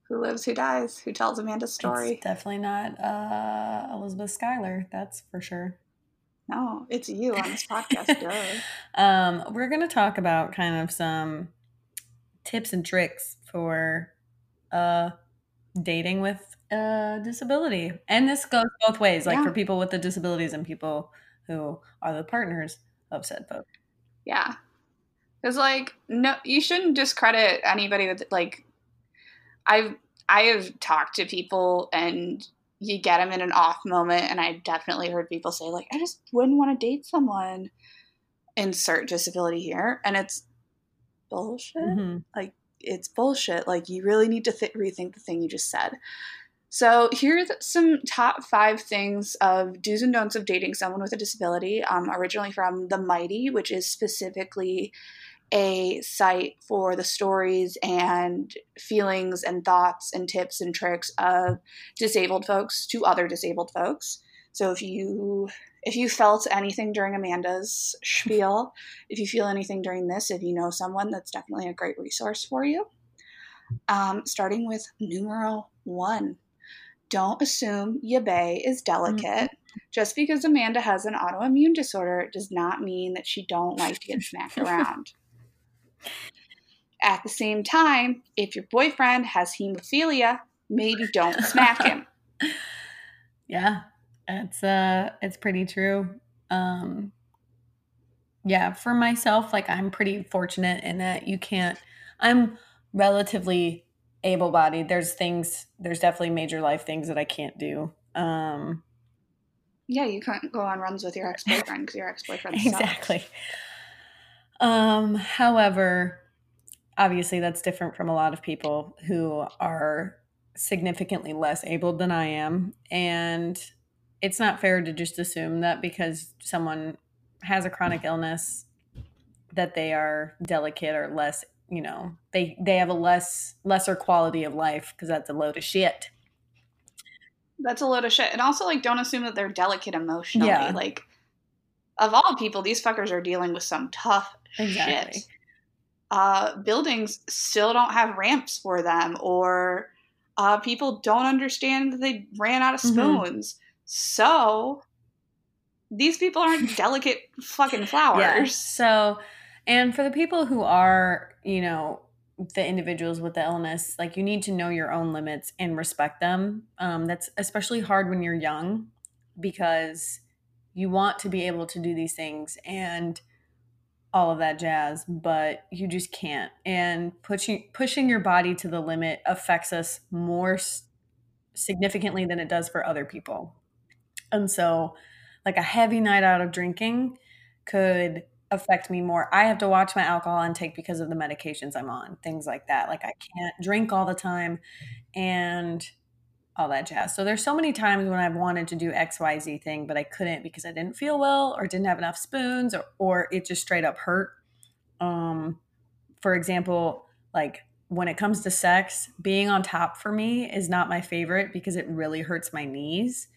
Who lives, who dies, who tells Amanda's story? It's definitely not uh, Elizabeth Schuyler, that's for sure. No, it's you on this podcast. um, we're going to talk about kind of some tips and tricks for uh, dating with a disability. And this goes both ways, like yeah. for people with the disabilities and people who are the partners of said folks. Yeah. Because, like, no, you shouldn't discredit anybody with, like, I've, I have talked to people and you get them in an off moment. And I've definitely heard people say, like, I just wouldn't want to date someone, insert disability here. And it's bullshit. Mm-hmm. Like, it's bullshit. Like you really need to th- rethink the thing you just said. So here's some top five things of do's and don'ts of dating someone with a disability. Um, originally from the Mighty, which is specifically a site for the stories and feelings and thoughts and tips and tricks of disabled folks to other disabled folks. So if you if you felt anything during Amanda's spiel, if you feel anything during this, if you know someone, that's definitely a great resource for you. Um, starting with numero one. Don't assume Yabe is delicate. Mm-hmm. Just because Amanda has an autoimmune disorder does not mean that she don't like to get smacked around. At the same time, if your boyfriend has hemophilia, maybe don't smack him. Yeah, it's uh it's pretty true. Um yeah, for myself, like I'm pretty fortunate in that you can't I'm relatively able bodied. There's things there's definitely major life things that I can't do. Um yeah, you can't go on runs with your ex boyfriend because your ex boyfriend exactly. Um, however, obviously that's different from a lot of people who are significantly less able than I am, and it's not fair to just assume that because someone has a chronic illness that they are delicate or less you know they they have a less lesser quality of life because that's a load of shit. That's a load of shit. And also like don't assume that they're delicate emotionally. Yeah. like of all people these fuckers are dealing with some tough exactly. shit uh, buildings still don't have ramps for them or uh, people don't understand that they ran out of mm-hmm. spoons mm-hmm. So these people aren't delicate fucking flowers. Yeah. So, and for the people who are, you know, the individuals with the illness, like you need to know your own limits and respect them. Um, that's especially hard when you're young because you want to be able to do these things and all of that jazz, but you just can't. And pushing pushing your body to the limit affects us more significantly than it does for other people. And so, like a heavy night out of drinking could affect me more. I have to watch my alcohol intake because of the medications I'm on, things like that. Like I can't drink all the time and all that jazz. So there's so many times when I've wanted to do XYZ thing, but I couldn't because I didn't feel well or didn't have enough spoons or, or it just straight up hurt. Um, for example, like when it comes to sex, being on top for me is not my favorite because it really hurts my knees.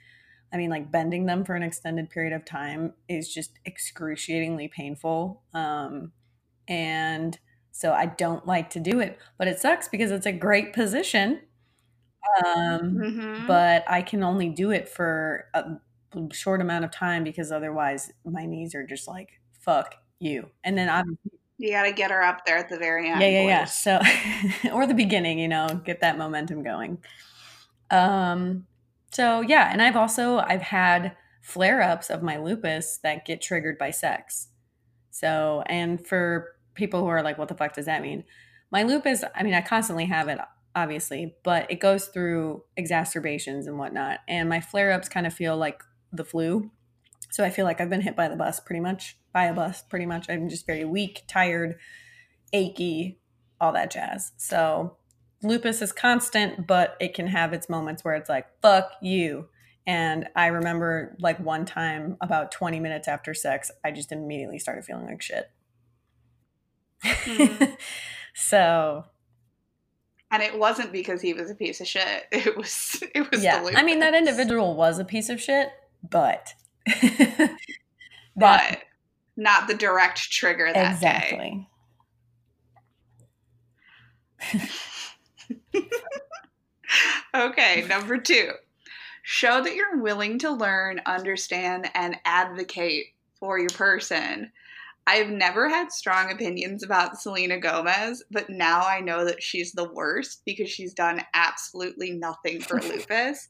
I mean, like bending them for an extended period of time is just excruciatingly painful. Um, and so I don't like to do it, but it sucks because it's a great position. Um, mm-hmm. But I can only do it for a short amount of time because otherwise my knees are just like, fuck you. And then I'm. You got to get her up there at the very end. Yeah, yeah, yeah. So, or the beginning, you know, get that momentum going. Um, so yeah, and I've also I've had flare-ups of my lupus that get triggered by sex. So, and for people who are like what the fuck does that mean? My lupus, I mean I constantly have it obviously, but it goes through exacerbations and whatnot. And my flare-ups kind of feel like the flu. So I feel like I've been hit by the bus pretty much, by a bus pretty much. I'm just very weak, tired, achy, all that jazz. So lupus is constant, but it can have its moments where it's like, fuck you. And I remember like one time about 20 minutes after sex, I just immediately started feeling like shit. Mm-hmm. so. And it wasn't because he was a piece of shit. It was it was yeah. I mean, that individual was a piece of shit, but but not the direct trigger that exactly. day. okay, number two. Show that you're willing to learn, understand, and advocate for your person. I've never had strong opinions about Selena Gomez, but now I know that she's the worst because she's done absolutely nothing for lupus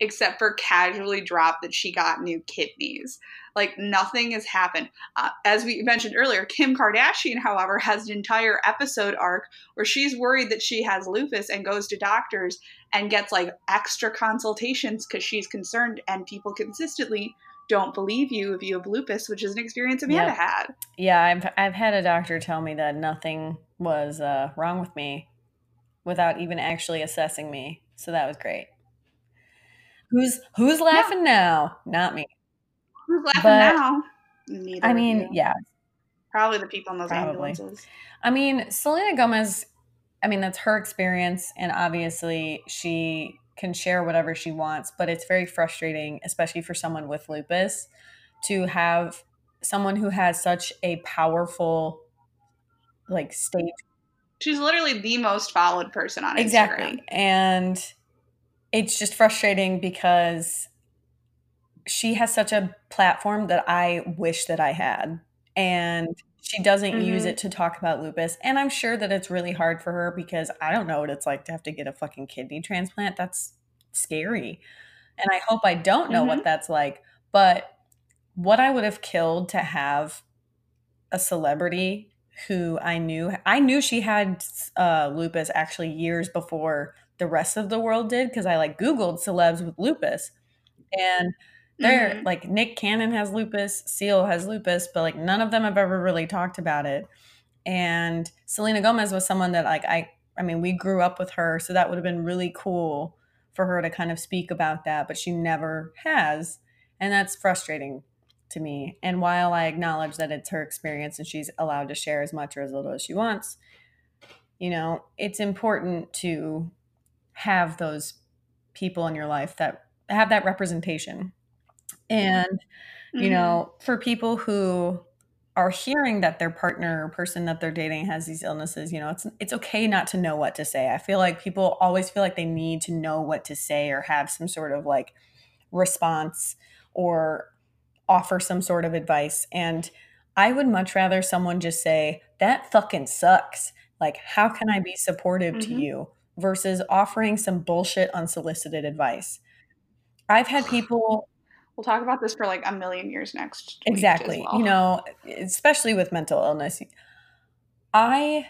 except for casually drop that she got new kidneys. Like nothing has happened. Uh, as we mentioned earlier, Kim Kardashian, however, has an entire episode arc where she's worried that she has lupus and goes to doctors and gets like extra consultations because she's concerned, and people consistently don't believe you if you have lupus, which is an experience Amanda yep. had. Yeah, I've I've had a doctor tell me that nothing was uh, wrong with me without even actually assessing me. So that was great. Who's who's laughing yeah. now? Not me. Who's laughing but, now? Neither I mean, yeah. Probably the people in those Probably. ambulances. I mean, Selena Gomez, I mean, that's her experience. And obviously, she can share whatever she wants, but it's very frustrating, especially for someone with lupus, to have someone who has such a powerful like state. She's literally the most followed person on exactly. Instagram. And it's just frustrating because she has such a platform that I wish that I had. And she doesn't mm-hmm. use it to talk about lupus. And I'm sure that it's really hard for her because I don't know what it's like to have to get a fucking kidney transplant. That's scary. And I hope I don't know mm-hmm. what that's like. But what I would have killed to have a celebrity who I knew, I knew she had uh, lupus actually years before the rest of the world did because I like Googled celebs with lupus. And they're mm-hmm. like Nick Cannon has lupus, Seal has lupus, but like none of them have ever really talked about it. And Selena Gomez was someone that like I I mean, we grew up with her, so that would have been really cool for her to kind of speak about that, but she never has. And that's frustrating to me. And while I acknowledge that it's her experience and she's allowed to share as much or as little as she wants, you know, it's important to have those people in your life that have that representation. And, mm-hmm. you know, for people who are hearing that their partner or person that they're dating has these illnesses, you know, it's it's okay not to know what to say. I feel like people always feel like they need to know what to say or have some sort of like response or offer some sort of advice. And I would much rather someone just say, "That fucking sucks." Like, how can I be supportive mm-hmm. to you? versus offering some bullshit unsolicited advice. I've had people we'll talk about this for like a million years next. Exactly. Well. You know, especially with mental illness. I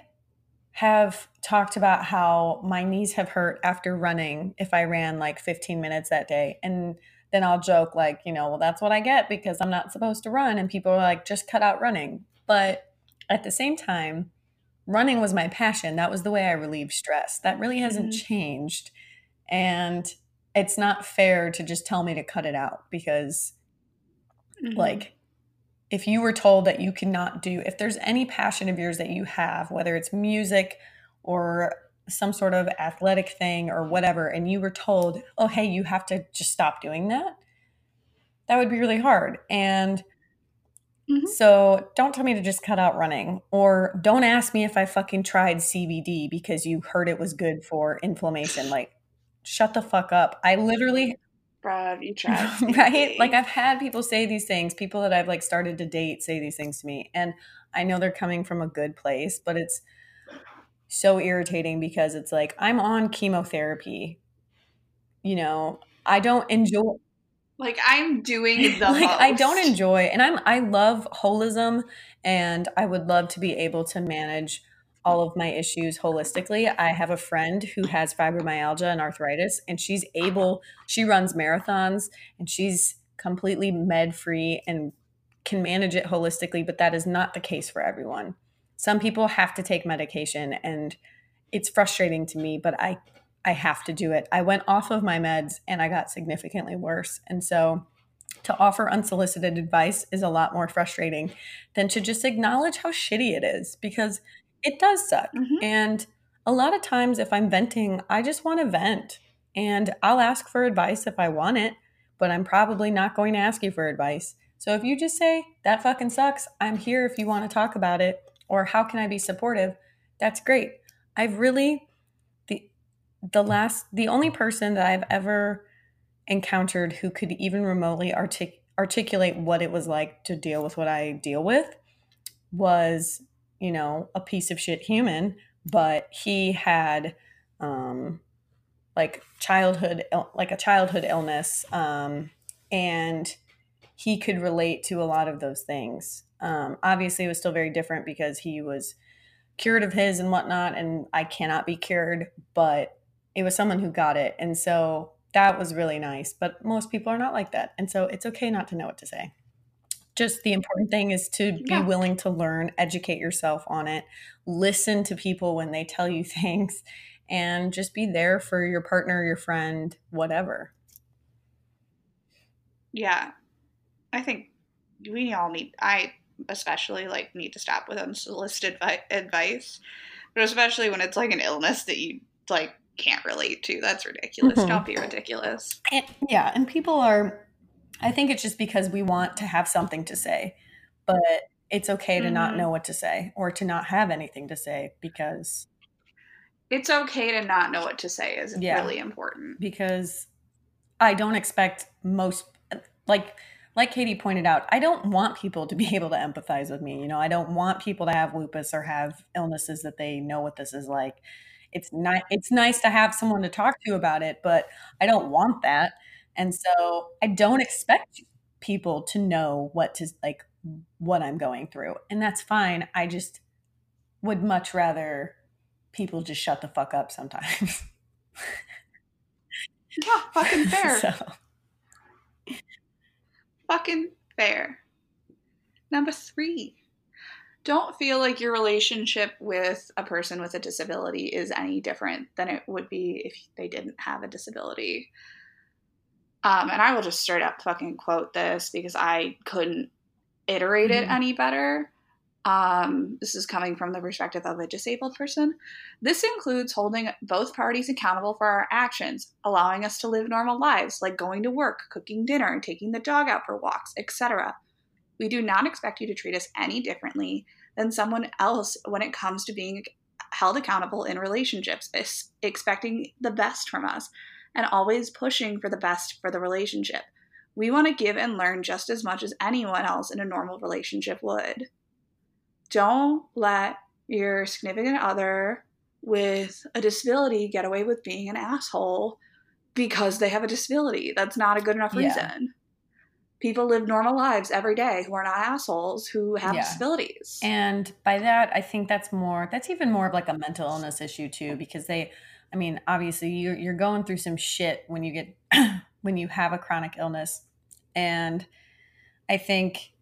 have talked about how my knees have hurt after running if I ran like 15 minutes that day. And then I'll joke, like, you know, well, that's what I get because I'm not supposed to run. And people are like, just cut out running. But at the same time, running was my passion. That was the way I relieved stress. That really hasn't mm-hmm. changed. And it's not fair to just tell me to cut it out because, mm-hmm. like, if you were told that you cannot do, if there's any passion of yours that you have, whether it's music or some sort of athletic thing or whatever, and you were told, oh, hey, you have to just stop doing that, that would be really hard. And Mm-hmm. So don't tell me to just cut out running or don't ask me if I fucking tried CBD because you heard it was good for inflammation. Like, shut the fuck up. I literally. Bruh, you tried. right? Like, I've had people say these things, people that I've like started to date say these things to me. And I know they're coming from a good place, but it's so irritating because it's like, I'm on chemotherapy. You know, I don't enjoy like I'm doing the like most. I don't enjoy and I'm I love holism and I would love to be able to manage all of my issues holistically. I have a friend who has fibromyalgia and arthritis and she's able she runs marathons and she's completely med free and can manage it holistically, but that is not the case for everyone. Some people have to take medication and it's frustrating to me, but I I have to do it. I went off of my meds and I got significantly worse. And so to offer unsolicited advice is a lot more frustrating than to just acknowledge how shitty it is because it does suck. Mm-hmm. And a lot of times if I'm venting, I just want to vent and I'll ask for advice if I want it, but I'm probably not going to ask you for advice. So if you just say, that fucking sucks, I'm here if you want to talk about it, or how can I be supportive, that's great. I've really, the, the last, the only person that I've ever encountered who could even remotely artic- articulate what it was like to deal with what I deal with was, you know, a piece of shit human, but he had, um, like childhood, like a childhood illness, um, and he could relate to a lot of those things. Um, obviously, it was still very different because he was cured of his and whatnot, and I cannot be cured, but it was someone who got it. And so that was really nice. But most people are not like that. And so it's okay not to know what to say. Just the important thing is to be yeah. willing to learn, educate yourself on it, listen to people when they tell you things, and just be there for your partner, your friend, whatever. Yeah. I think we all need, I especially like need to stop with unsolicited advice, but especially when it's like an illness that you like can't relate to. That's ridiculous. Mm-hmm. Don't be ridiculous. And, yeah. And people are, I think it's just because we want to have something to say, but it's okay to mm-hmm. not know what to say or to not have anything to say because it's okay to not know what to say is yeah, really important because I don't expect most like like Katie pointed out, I don't want people to be able to empathize with me. You know, I don't want people to have lupus or have illnesses that they know what this is like. It's not it's nice to have someone to talk to about it, but I don't want that. And so I don't expect people to know what to like what I'm going through. And that's fine. I just would much rather people just shut the fuck up sometimes. yeah, fucking fair. so fucking fair. Number three, don't feel like your relationship with a person with a disability is any different than it would be if they didn't have a disability. Um, and I will just straight up fucking quote this because I couldn't iterate mm-hmm. it any better. Um, this is coming from the perspective of a disabled person. This includes holding both parties accountable for our actions, allowing us to live normal lives like going to work, cooking dinner, taking the dog out for walks, etc. We do not expect you to treat us any differently than someone else when it comes to being held accountable in relationships, expecting the best from us and always pushing for the best for the relationship. We want to give and learn just as much as anyone else in a normal relationship would don't let your significant other with a disability get away with being an asshole because they have a disability. That's not a good enough reason. Yeah. People live normal lives every day who are not assholes who have yeah. disabilities. And by that, I think that's more, that's even more of like a mental illness issue too, because they, I mean, obviously you're, you're going through some shit when you get, when you have a chronic illness. And I think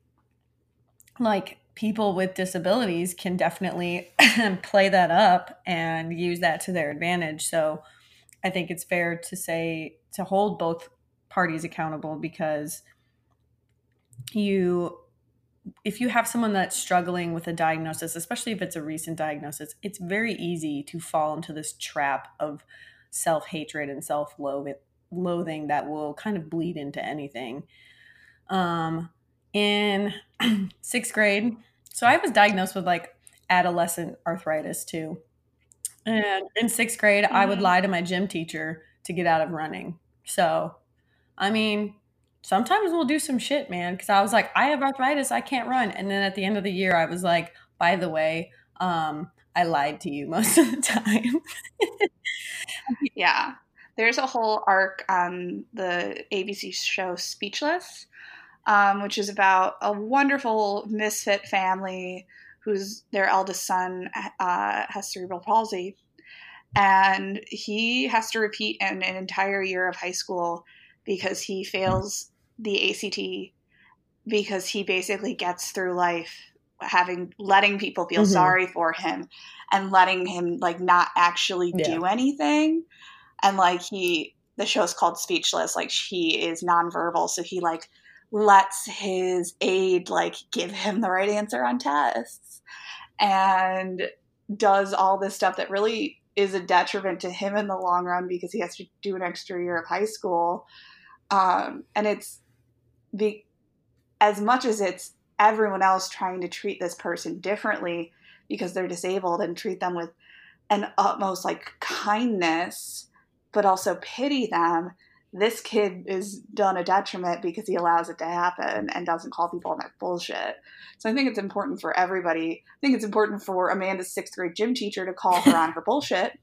like people with disabilities can definitely play that up and use that to their advantage. So I think it's fair to say to hold both parties accountable because you if you have someone that's struggling with a diagnosis, especially if it's a recent diagnosis, it's very easy to fall into this trap of self hatred and self loathing that will kind of bleed into anything. Um, in sixth grade. So I was diagnosed with like adolescent arthritis too. And in sixth grade, mm-hmm. I would mm-hmm. lie to my gym teacher to get out of running. So, I mean, sometimes we'll do some shit, man. Because I was like, I have arthritis, I can't run. And then at the end of the year, I was like, by the way, um, I lied to you most of the time. yeah. There's a whole arc on the ABC show Speechless um, which is about a wonderful misfit family whose their eldest son uh, has cerebral palsy, and he has to repeat an, an entire year of high school because he fails the ACT because he basically gets through life having letting people feel mm-hmm. sorry for him and letting him like not actually yeah. do anything and like he the show's called speechless like he is nonverbal so he like lets his aide like give him the right answer on tests and does all this stuff that really is a detriment to him in the long run because he has to do an extra year of high school. Um, and it's as much as it's everyone else trying to treat this person differently because they're disabled and treat them with an utmost like kindness, but also pity them. This kid is done a detriment because he allows it to happen and doesn't call people on their bullshit. So I think it's important for everybody. I think it's important for Amanda's sixth grade gym teacher to call her on her bullshit.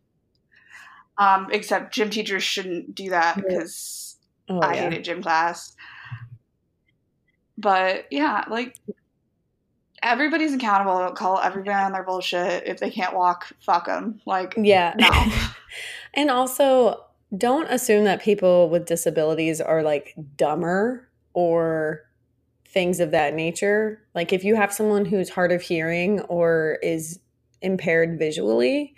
Um, except gym teachers shouldn't do that because oh, I yeah. hated gym class. But yeah, like everybody's accountable. Don't Call everybody on their bullshit. If they can't walk, fuck them. Like, yeah. No. and also, don't assume that people with disabilities are like dumber or things of that nature. Like, if you have someone who's hard of hearing or is impaired visually,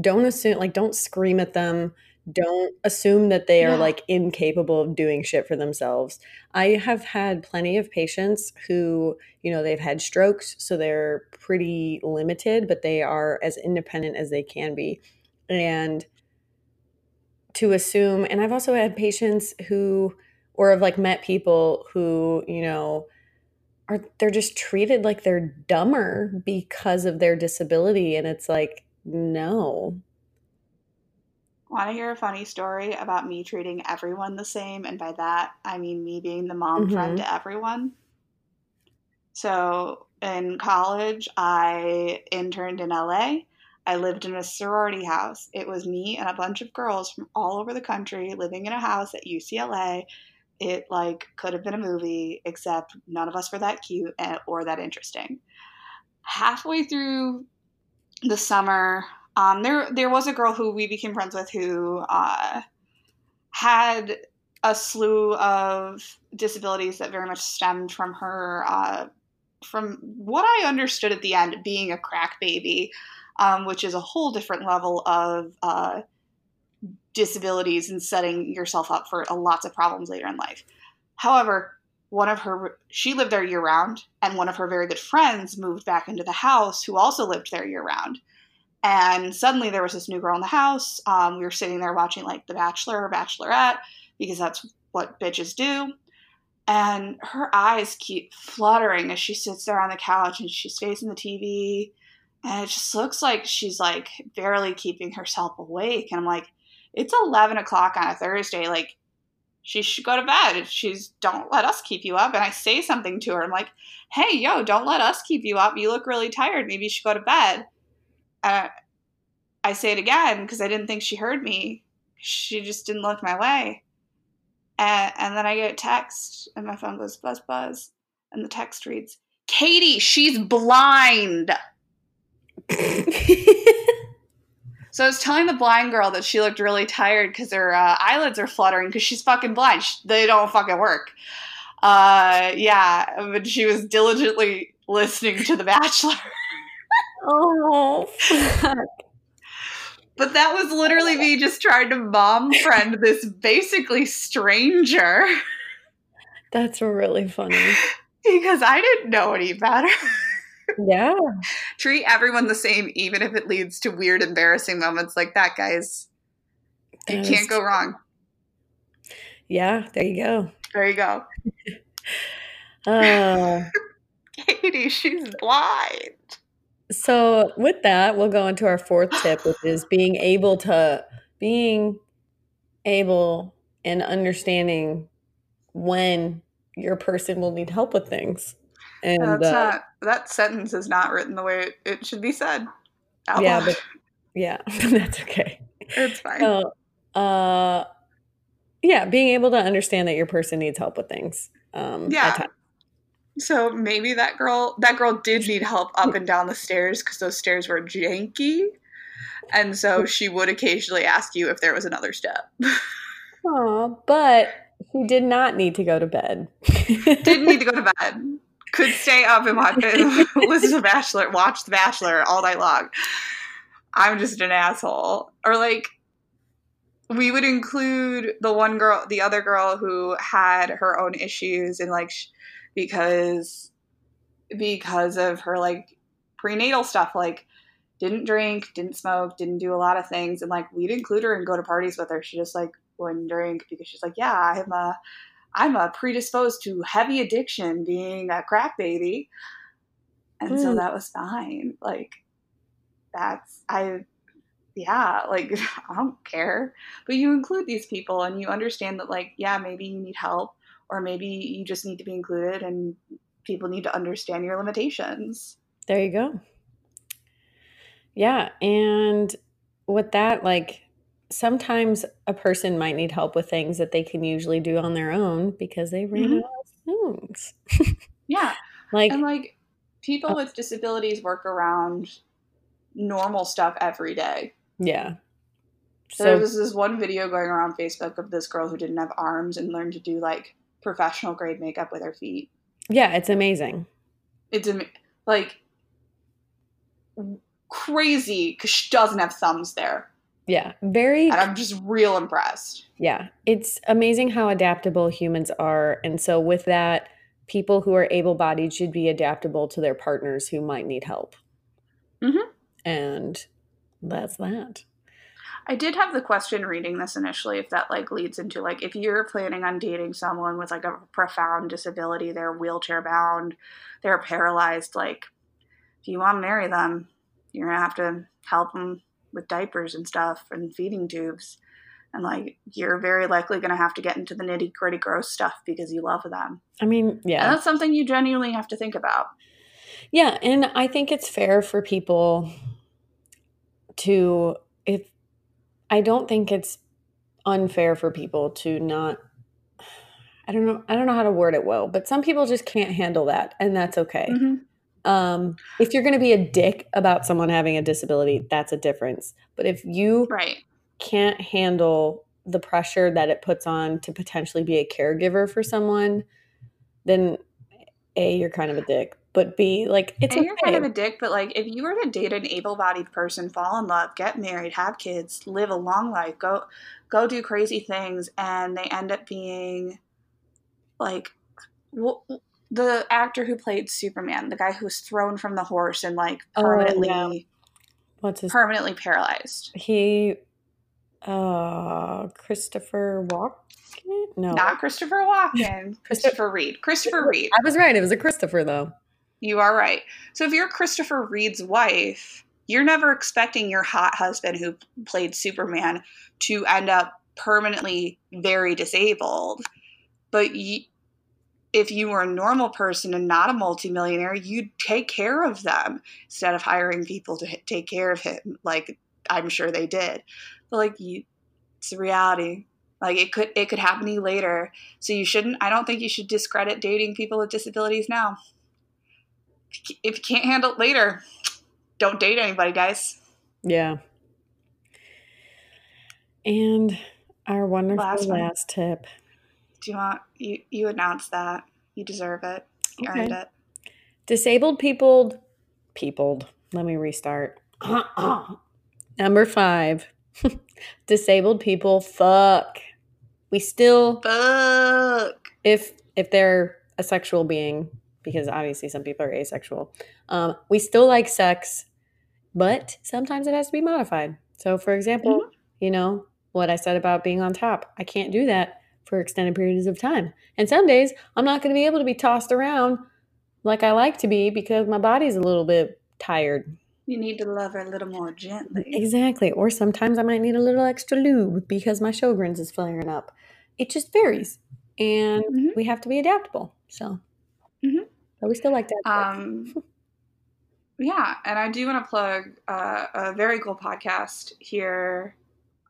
don't assume, like, don't scream at them don't assume that they are like incapable of doing shit for themselves. I have had plenty of patients who, you know, they've had strokes, so they're pretty limited, but they are as independent as they can be. And to assume, and I've also had patients who, or have like met people who, you know, are they're just treated like they're dumber because of their disability. And it's like, no, Want to hear a funny story about me treating everyone the same? And by that, I mean me being the mom mm-hmm. friend to everyone. So in college, I interned in LA. I lived in a sorority house. It was me and a bunch of girls from all over the country living in a house at UCLA. It like could have been a movie, except none of us were that cute or that interesting. Halfway through the summer, um, there there was a girl who we became friends with who uh, had a slew of disabilities that very much stemmed from her uh, from what I understood at the end being a crack baby, um, which is a whole different level of uh, disabilities and setting yourself up for lots of problems later in life. However, one of her she lived there year round, and one of her very good friends moved back into the house who also lived there year round. And suddenly there was this new girl in the house. Um, we were sitting there watching like The Bachelor or Bachelorette because that's what bitches do. And her eyes keep fluttering as she sits there on the couch and she's facing the TV. And it just looks like she's like barely keeping herself awake. And I'm like, it's 11 o'clock on a Thursday. Like, she should go to bed. She's don't let us keep you up. And I say something to her. I'm like, hey, yo, don't let us keep you up. You look really tired. Maybe you should go to bed. Uh, I say it again because I didn't think she heard me. She just didn't look my way. And, and then I get a text, and my phone goes buzz buzz, and the text reads, "Katie, she's blind." so I was telling the blind girl that she looked really tired because her uh, eyelids are fluttering because she's fucking blind. They don't fucking work. Uh, yeah, but she was diligently listening to The Bachelor. oh, fuck. But that was literally me just trying to mom friend this basically stranger. That's really funny. because I didn't know any better. Yeah. Treat everyone the same, even if it leads to weird, embarrassing moments like that, guys. You can't go wrong. Yeah, there you go. There you go. uh, Katie, she's blind. So with that, we'll go into our fourth tip, which is being able to being able and understanding when your person will need help with things. And That's uh, not, that sentence is not written the way it, it should be said. yeah, but, yeah, that's okay. It's fine. So, uh, yeah, being able to understand that your person needs help with things. Um, yeah, so maybe that girl that girl did need help up and down the stairs because those stairs were janky. And so she would occasionally ask you if there was another step. Oh, but she did not need to go to bed. Didn't need to go to bed. Could stay up and watch listen to Bachelor, watch The Bachelor all night long. I'm just an asshole. Or like we would include the one girl, the other girl who had her own issues and like because because of her like prenatal stuff like didn't drink, didn't smoke, didn't do a lot of things, and like we'd include her and go to parties with her. She just like wouldn't drink because she's like, yeah, I'm a I'm a predisposed to heavy addiction, being a crack baby, and mm. so hmm. that was fine. Like that's I yeah, like I don't care. But you include these people and you understand that like, yeah, maybe you need help or maybe you just need to be included and people need to understand your limitations. There you go. Yeah, and with that like sometimes a person might need help with things that they can usually do on their own because they ran mm-hmm. out of things. yeah. Like and like people uh, with disabilities work around normal stuff every day. Yeah. So there was this one video going around Facebook of this girl who didn't have arms and learned to do like professional grade makeup with her feet. Yeah, it's amazing. It's am- like crazy because she doesn't have thumbs there. Yeah, very. And I'm just real impressed. Yeah, it's amazing how adaptable humans are. And so, with that, people who are able bodied should be adaptable to their partners who might need help. Mm-hmm. And that's that. I did have the question reading this initially if that like leads into like if you're planning on dating someone with like a profound disability, they're wheelchair bound, they're paralyzed, like if you want to marry them, you're gonna have to help them with diapers and stuff and feeding tubes. And like you're very likely gonna have to get into the nitty gritty gross stuff because you love them. I mean, yeah. And that's something you genuinely have to think about. Yeah, and I think it's fair for people to if I don't think it's unfair for people to not I don't know I don't know how to word it well, but some people just can't handle that and that's okay. Mm-hmm. Um, if you're going to be a dick about someone having a disability, that's a difference. But if you right. can't handle the pressure that it puts on to potentially be a caregiver for someone, then A, you're kind of a dick but be like it's and you're kind of a dick but like if you were to date an able-bodied person fall in love get married have kids live a long life go go do crazy things and they end up being like the actor who played superman the guy who was thrown from the horse and like permanently oh, what's his permanently paralyzed. He uh christopher walk no. Not christopher walken. Christopher Reed. christopher Reed. i was right. It was a christopher though you are right. So if you're Christopher Reed's wife, you're never expecting your hot husband who played Superman to end up permanently very disabled. But if you were a normal person and not a multimillionaire, you'd take care of them instead of hiring people to take care of him, like I'm sure they did. But like you, it's reality. Like it could it could happen to you later. So you shouldn't. I don't think you should discredit dating people with disabilities now if you can't handle it later, don't date anybody, guys. Yeah. And our wonderful last, last tip. Do you want you you announce that? You deserve it. You okay. earned it. Disabled peopled peopled. Let me restart. Number five. Disabled people fuck. We still fuck. If if they're a sexual being, because obviously some people are asexual. Um, we still like sex, but sometimes it has to be modified. So, for example, mm-hmm. you know, what I said about being on top, I can't do that for extended periods of time. And some days I'm not going to be able to be tossed around like I like to be because my body's a little bit tired. You need to love her a little more gently. Exactly. Or sometimes I might need a little extra lube because my Sjogren's is flaring up. It just varies. And mm-hmm. we have to be adaptable. So. Mm-hmm. But we still like that. Um, yeah, and I do want to plug uh, a very cool podcast here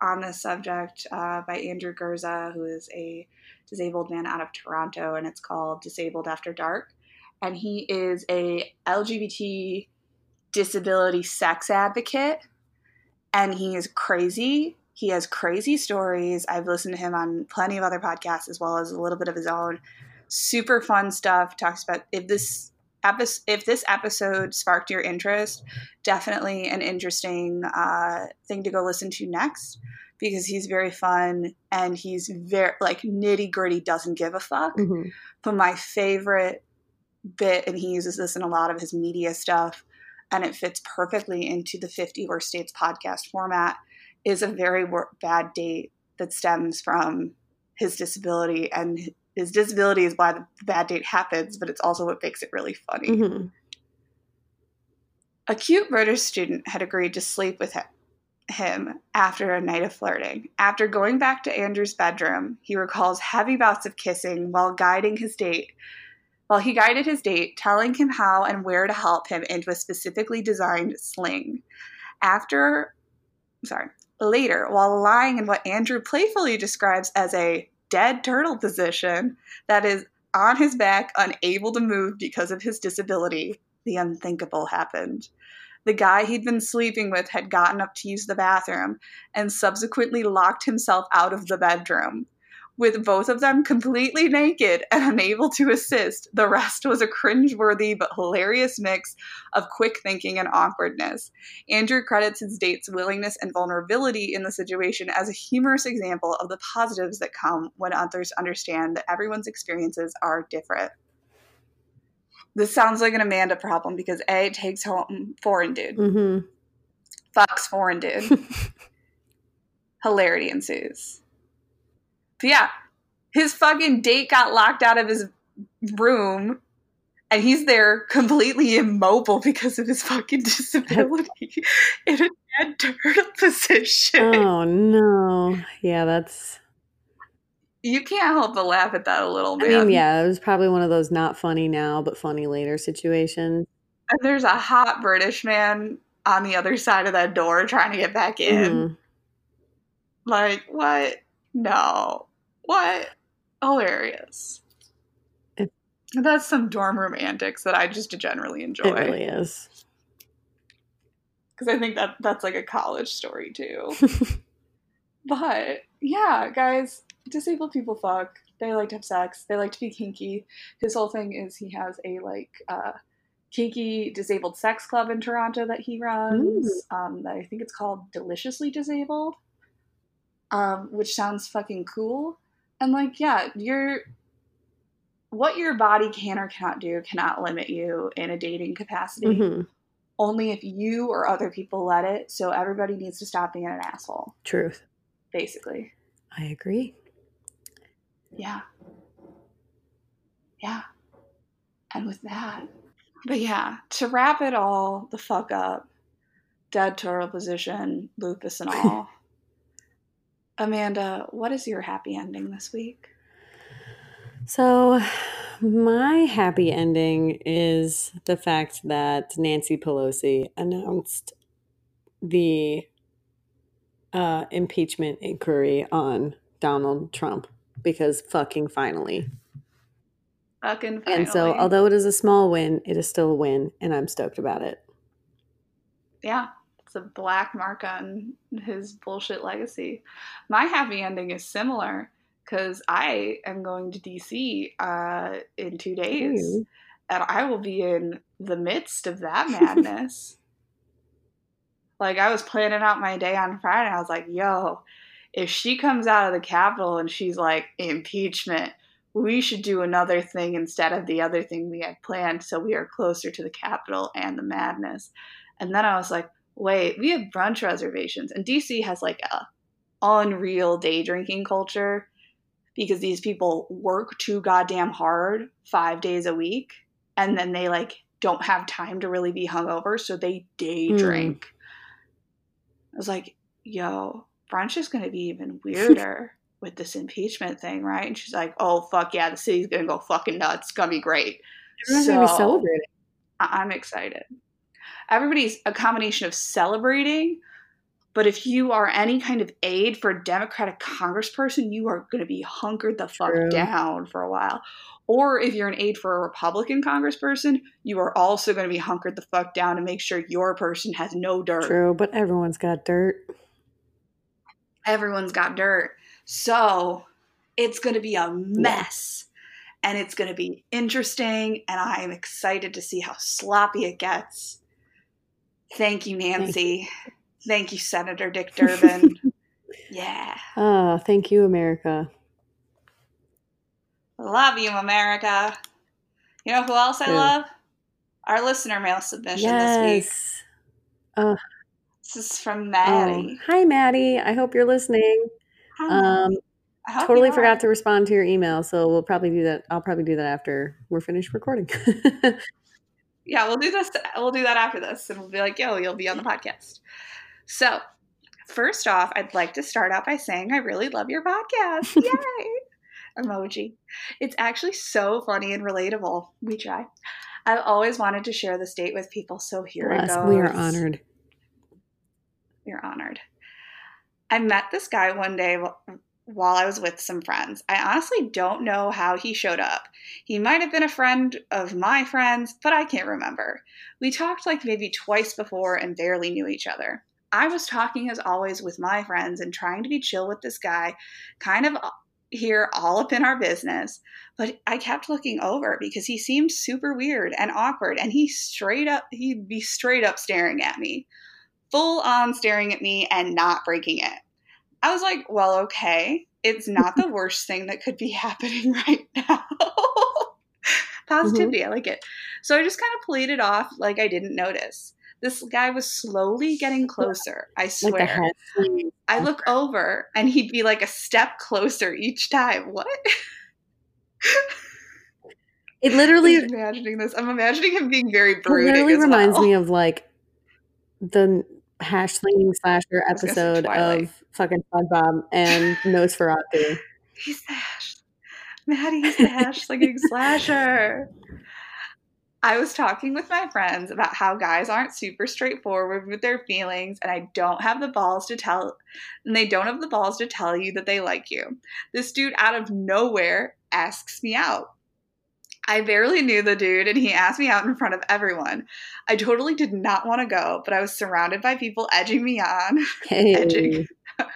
on this subject uh, by Andrew Gurza, who is a disabled man out of Toronto, and it's called Disabled After Dark. And he is a LGBT disability sex advocate, and he is crazy. He has crazy stories. I've listened to him on plenty of other podcasts as well as a little bit of his own super fun stuff. Talks about if this episode, if this episode sparked your interest, definitely an interesting uh, thing to go listen to next because he's very fun and he's very like nitty gritty. Doesn't give a fuck. Mm-hmm. But my favorite bit, and he uses this in a lot of his media stuff, and it fits perfectly into the 50 Worst Dates podcast format, is a very bad date that stems from his disability. And his disability is why the bad date happens, but it's also what makes it really funny. Mm-hmm. A cute British student had agreed to sleep with him, him after a night of flirting. After going back to Andrew's bedroom, he recalls heavy bouts of kissing while guiding his date. While he guided his date, telling him how and where to help him into a specifically designed sling. After, sorry, later, while lying in what Andrew playfully describes as a dead turtle position that is on his back, unable to move because of his disability, the unthinkable happened. The guy he'd been sleeping with had gotten up to use the bathroom and subsequently locked himself out of the bedroom. With both of them completely naked and unable to assist, the rest was a cringeworthy but hilarious mix of quick thinking and awkwardness. Andrew credits his date's willingness and vulnerability in the situation as a humorous example of the positives that come when others understand that everyone's experiences are different. This sounds like an Amanda problem because A takes home foreign dude. Mm-hmm. Fucks foreign dude. Hilarity ensues. Yeah, his fucking date got locked out of his room and he's there completely immobile because of his fucking disability in a dead turtle position. Oh no. Yeah, that's you can't help but laugh at that a little bit. I mean, yeah, it was probably one of those not funny now but funny later situations. And there's a hot British man on the other side of that door trying to get back in. Mm-hmm. Like, what? No. What? Hilarious. It, That's some dorm room antics that I just generally enjoy. It really is. Because I think that that's like a college story too. but yeah, guys, disabled people fuck. They like to have sex. They like to be kinky. His whole thing is he has a like uh, kinky disabled sex club in Toronto that he runs. Um, I think it's called Deliciously Disabled, um, which sounds fucking cool. And like, yeah, you're what your body can or cannot do cannot limit you in a dating capacity. Mm-hmm. Only if you or other people let it. So everybody needs to stop being an asshole. Truth. Basically. I agree. Yeah. Yeah. And with that, but yeah, to wrap it all the fuck up, dead turtle position, lupus and all. Amanda, what is your happy ending this week? So, my happy ending is the fact that Nancy Pelosi announced the uh, impeachment inquiry on Donald Trump because fucking finally. Fucking finally. And so, although it is a small win, it is still a win, and I'm stoked about it. Yeah, a black mark on his bullshit legacy. My happy ending is similar because I am going to DC uh, in two days, Ooh. and I will be in the midst of that madness. like I was planning out my day on Friday, I was like, "Yo, if she comes out of the Capitol and she's like impeachment." We should do another thing instead of the other thing we had planned so we are closer to the Capitol and the madness. And then I was like, wait, we have brunch reservations. And DC has like a unreal day drinking culture because these people work too goddamn hard five days a week and then they like don't have time to really be hungover, so they day hmm. drink. Mm. I was like, yo, brunch is gonna be even weirder with this impeachment thing, right? And she's like, oh fuck yeah, the city's gonna go fucking nuts. It's gonna be great. Everyone's so, gonna be celebrating. I- I'm excited everybody's a combination of celebrating but if you are any kind of aide for a democratic congressperson you are going to be hunkered the fuck True. down for a while or if you're an aide for a republican congressperson you are also going to be hunkered the fuck down to make sure your person has no dirt True, but everyone's got dirt. Everyone's got dirt. So it's going to be a mess. And it's going to be interesting. And I am excited to see how sloppy it gets. Thank you, Nancy. Thank you, thank you Senator Dick Durbin. yeah. Oh, thank you, America. Love you, America. You know who else I love? Our listener mail submission yes. this week. Oh. This is from Maddie. Oh. Hi, Maddie. I hope you're listening. Hi, um, totally forgot to respond to your email, so we'll probably do that. I'll probably do that after we're finished recording. yeah, we'll do this. We'll do that after this, and we'll be like, "Yo, you'll be on the podcast." So, first off, I'd like to start out by saying I really love your podcast. Yay! Emoji. It's actually so funny and relatable. We try. I've always wanted to share this date with people, so here Bless, it goes. We are honored. We're honored. I met this guy one day while I was with some friends. I honestly don't know how he showed up. He might have been a friend of my friends, but I can't remember. We talked like maybe twice before and barely knew each other. I was talking as always with my friends and trying to be chill with this guy, kind of uh, here all up in our business. But I kept looking over because he seemed super weird and awkward and he straight up he'd be straight up staring at me. Full on staring at me and not breaking it. I was like, well, okay. It's not the worst thing that could be happening right now. Positivity, mm-hmm. I like it. So I just kind of played it off like I didn't notice. This guy was slowly getting closer. I swear. Like I look over and he'd be like a step closer each time. What? It literally I'm imagining this. I'm imagining him being very brooding. It literally reminds well. me of like the hash slinging slasher episode of fucking SpongeBob and Nosferatu. He's the hash. Maddie's the hash slinging slasher. I was talking with my friends about how guys aren't super straightforward with their feelings and I don't have the balls to tell and they don't have the balls to tell you that they like you. This dude out of nowhere asks me out. I barely knew the dude and he asked me out in front of everyone. I totally did not want to go, but I was surrounded by people edging me on. Hey. edging,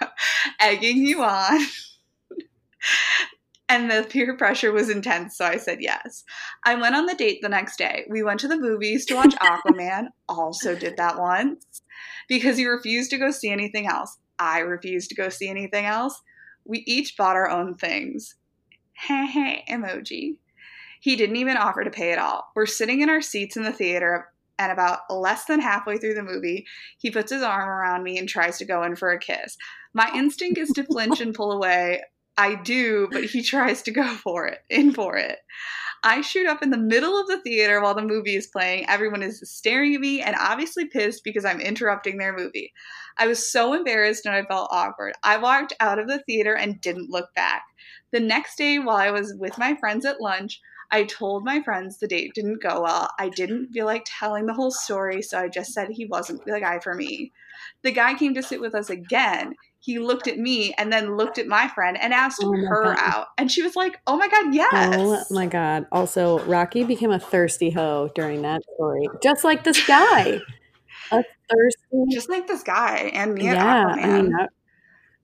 egging you on and the peer pressure was intense, so I said yes. I went on the date the next day. We went to the movies to watch Aquaman, also did that once, because he refused to go see anything else. I refused to go see anything else. We each bought our own things. Hey, hey, emoji. He didn't even offer to pay at all. We're sitting in our seats in the theater, and about less than halfway through the movie, he puts his arm around me and tries to go in for a kiss. My instinct is to flinch and pull away, I do, but he tries to go for it, in for it. I shoot up in the middle of the theater while the movie is playing. Everyone is staring at me and obviously pissed because I'm interrupting their movie. I was so embarrassed and I felt awkward. I walked out of the theater and didn't look back. The next day, while I was with my friends at lunch, I told my friends the date didn't go well. I didn't feel like telling the whole story, so I just said he wasn't the guy for me. The guy came to sit with us again he looked at me and then looked at my friend and asked oh her god. out. And she was like, oh my God, oh yes. Oh my God. Also, Rocky became a thirsty hoe during that story, just like this guy. a thirsty. Just like this guy and me yeah, I mean, that-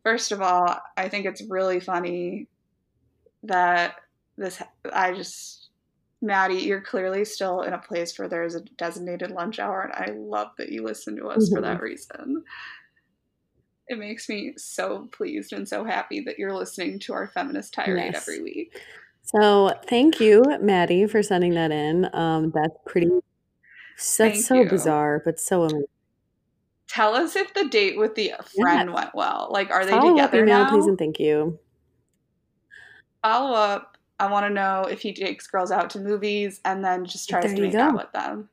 First of all, I think it's really funny that this, I just, Maddie, you're clearly still in a place where there's a designated lunch hour, and I love that you listen to us mm-hmm. for that reason it makes me so pleased and so happy that you're listening to our feminist tirade yes. every week. So thank you, Maddie, for sending that in. Um, that's pretty. That's thank so you. bizarre, but so amazing. Tell us if the date with the friend yeah. went well. Like, are they Follow together up email, now? Please and thank you. Follow up. I want to know if he takes girls out to movies and then just tries there to make go. out with them.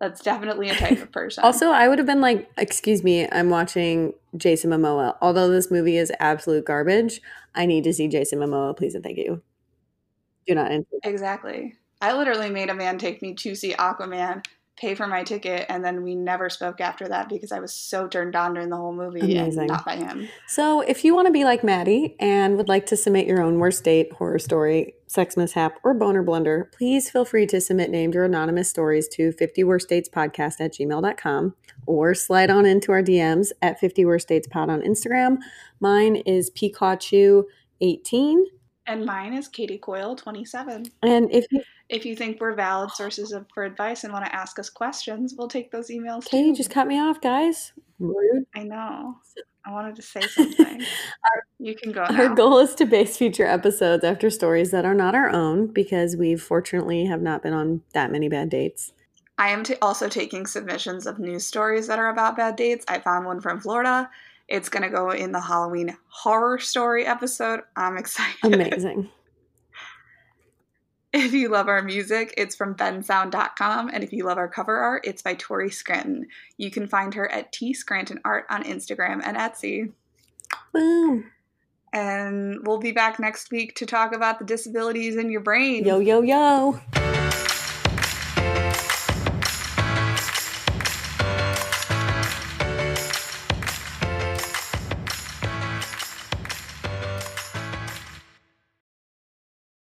That's definitely a type of person. also, I would have been like, "Excuse me, I'm watching Jason Momoa. Although this movie is absolute garbage, I need to see Jason Momoa, please and thank you." Do not enter. Exactly. I literally made a man take me to see Aquaman pay for my ticket, and then we never spoke after that because I was so turned on during the whole movie Amazing. and not by him. So, if you want to be like Maddie and would like to submit your own worst date, horror story, sex mishap, or boner blunder, please feel free to submit named or anonymous stories to 50 worst dates podcast at gmail.com or slide on into our DMs at 50 worst dates pod on Instagram. Mine is Pikachu18. And mine is Katie Coyle 27. And if you if you think we're valid sources of, for advice and want to ask us questions, we'll take those emails. Okay, you just cut me off, guys. Rude. I know. I wanted to say something. our, you can go. Now. Our goal is to base future episodes after stories that are not our own because we fortunately have not been on that many bad dates. I am t- also taking submissions of news stories that are about bad dates. I found one from Florida. It's going to go in the Halloween horror story episode. I'm excited. Amazing. If you love our music, it's from bensound.com. And if you love our cover art, it's by Tori Scranton. You can find her at T Scranton Art on Instagram and Etsy. Boom. And we'll be back next week to talk about the disabilities in your brain. Yo, yo, yo.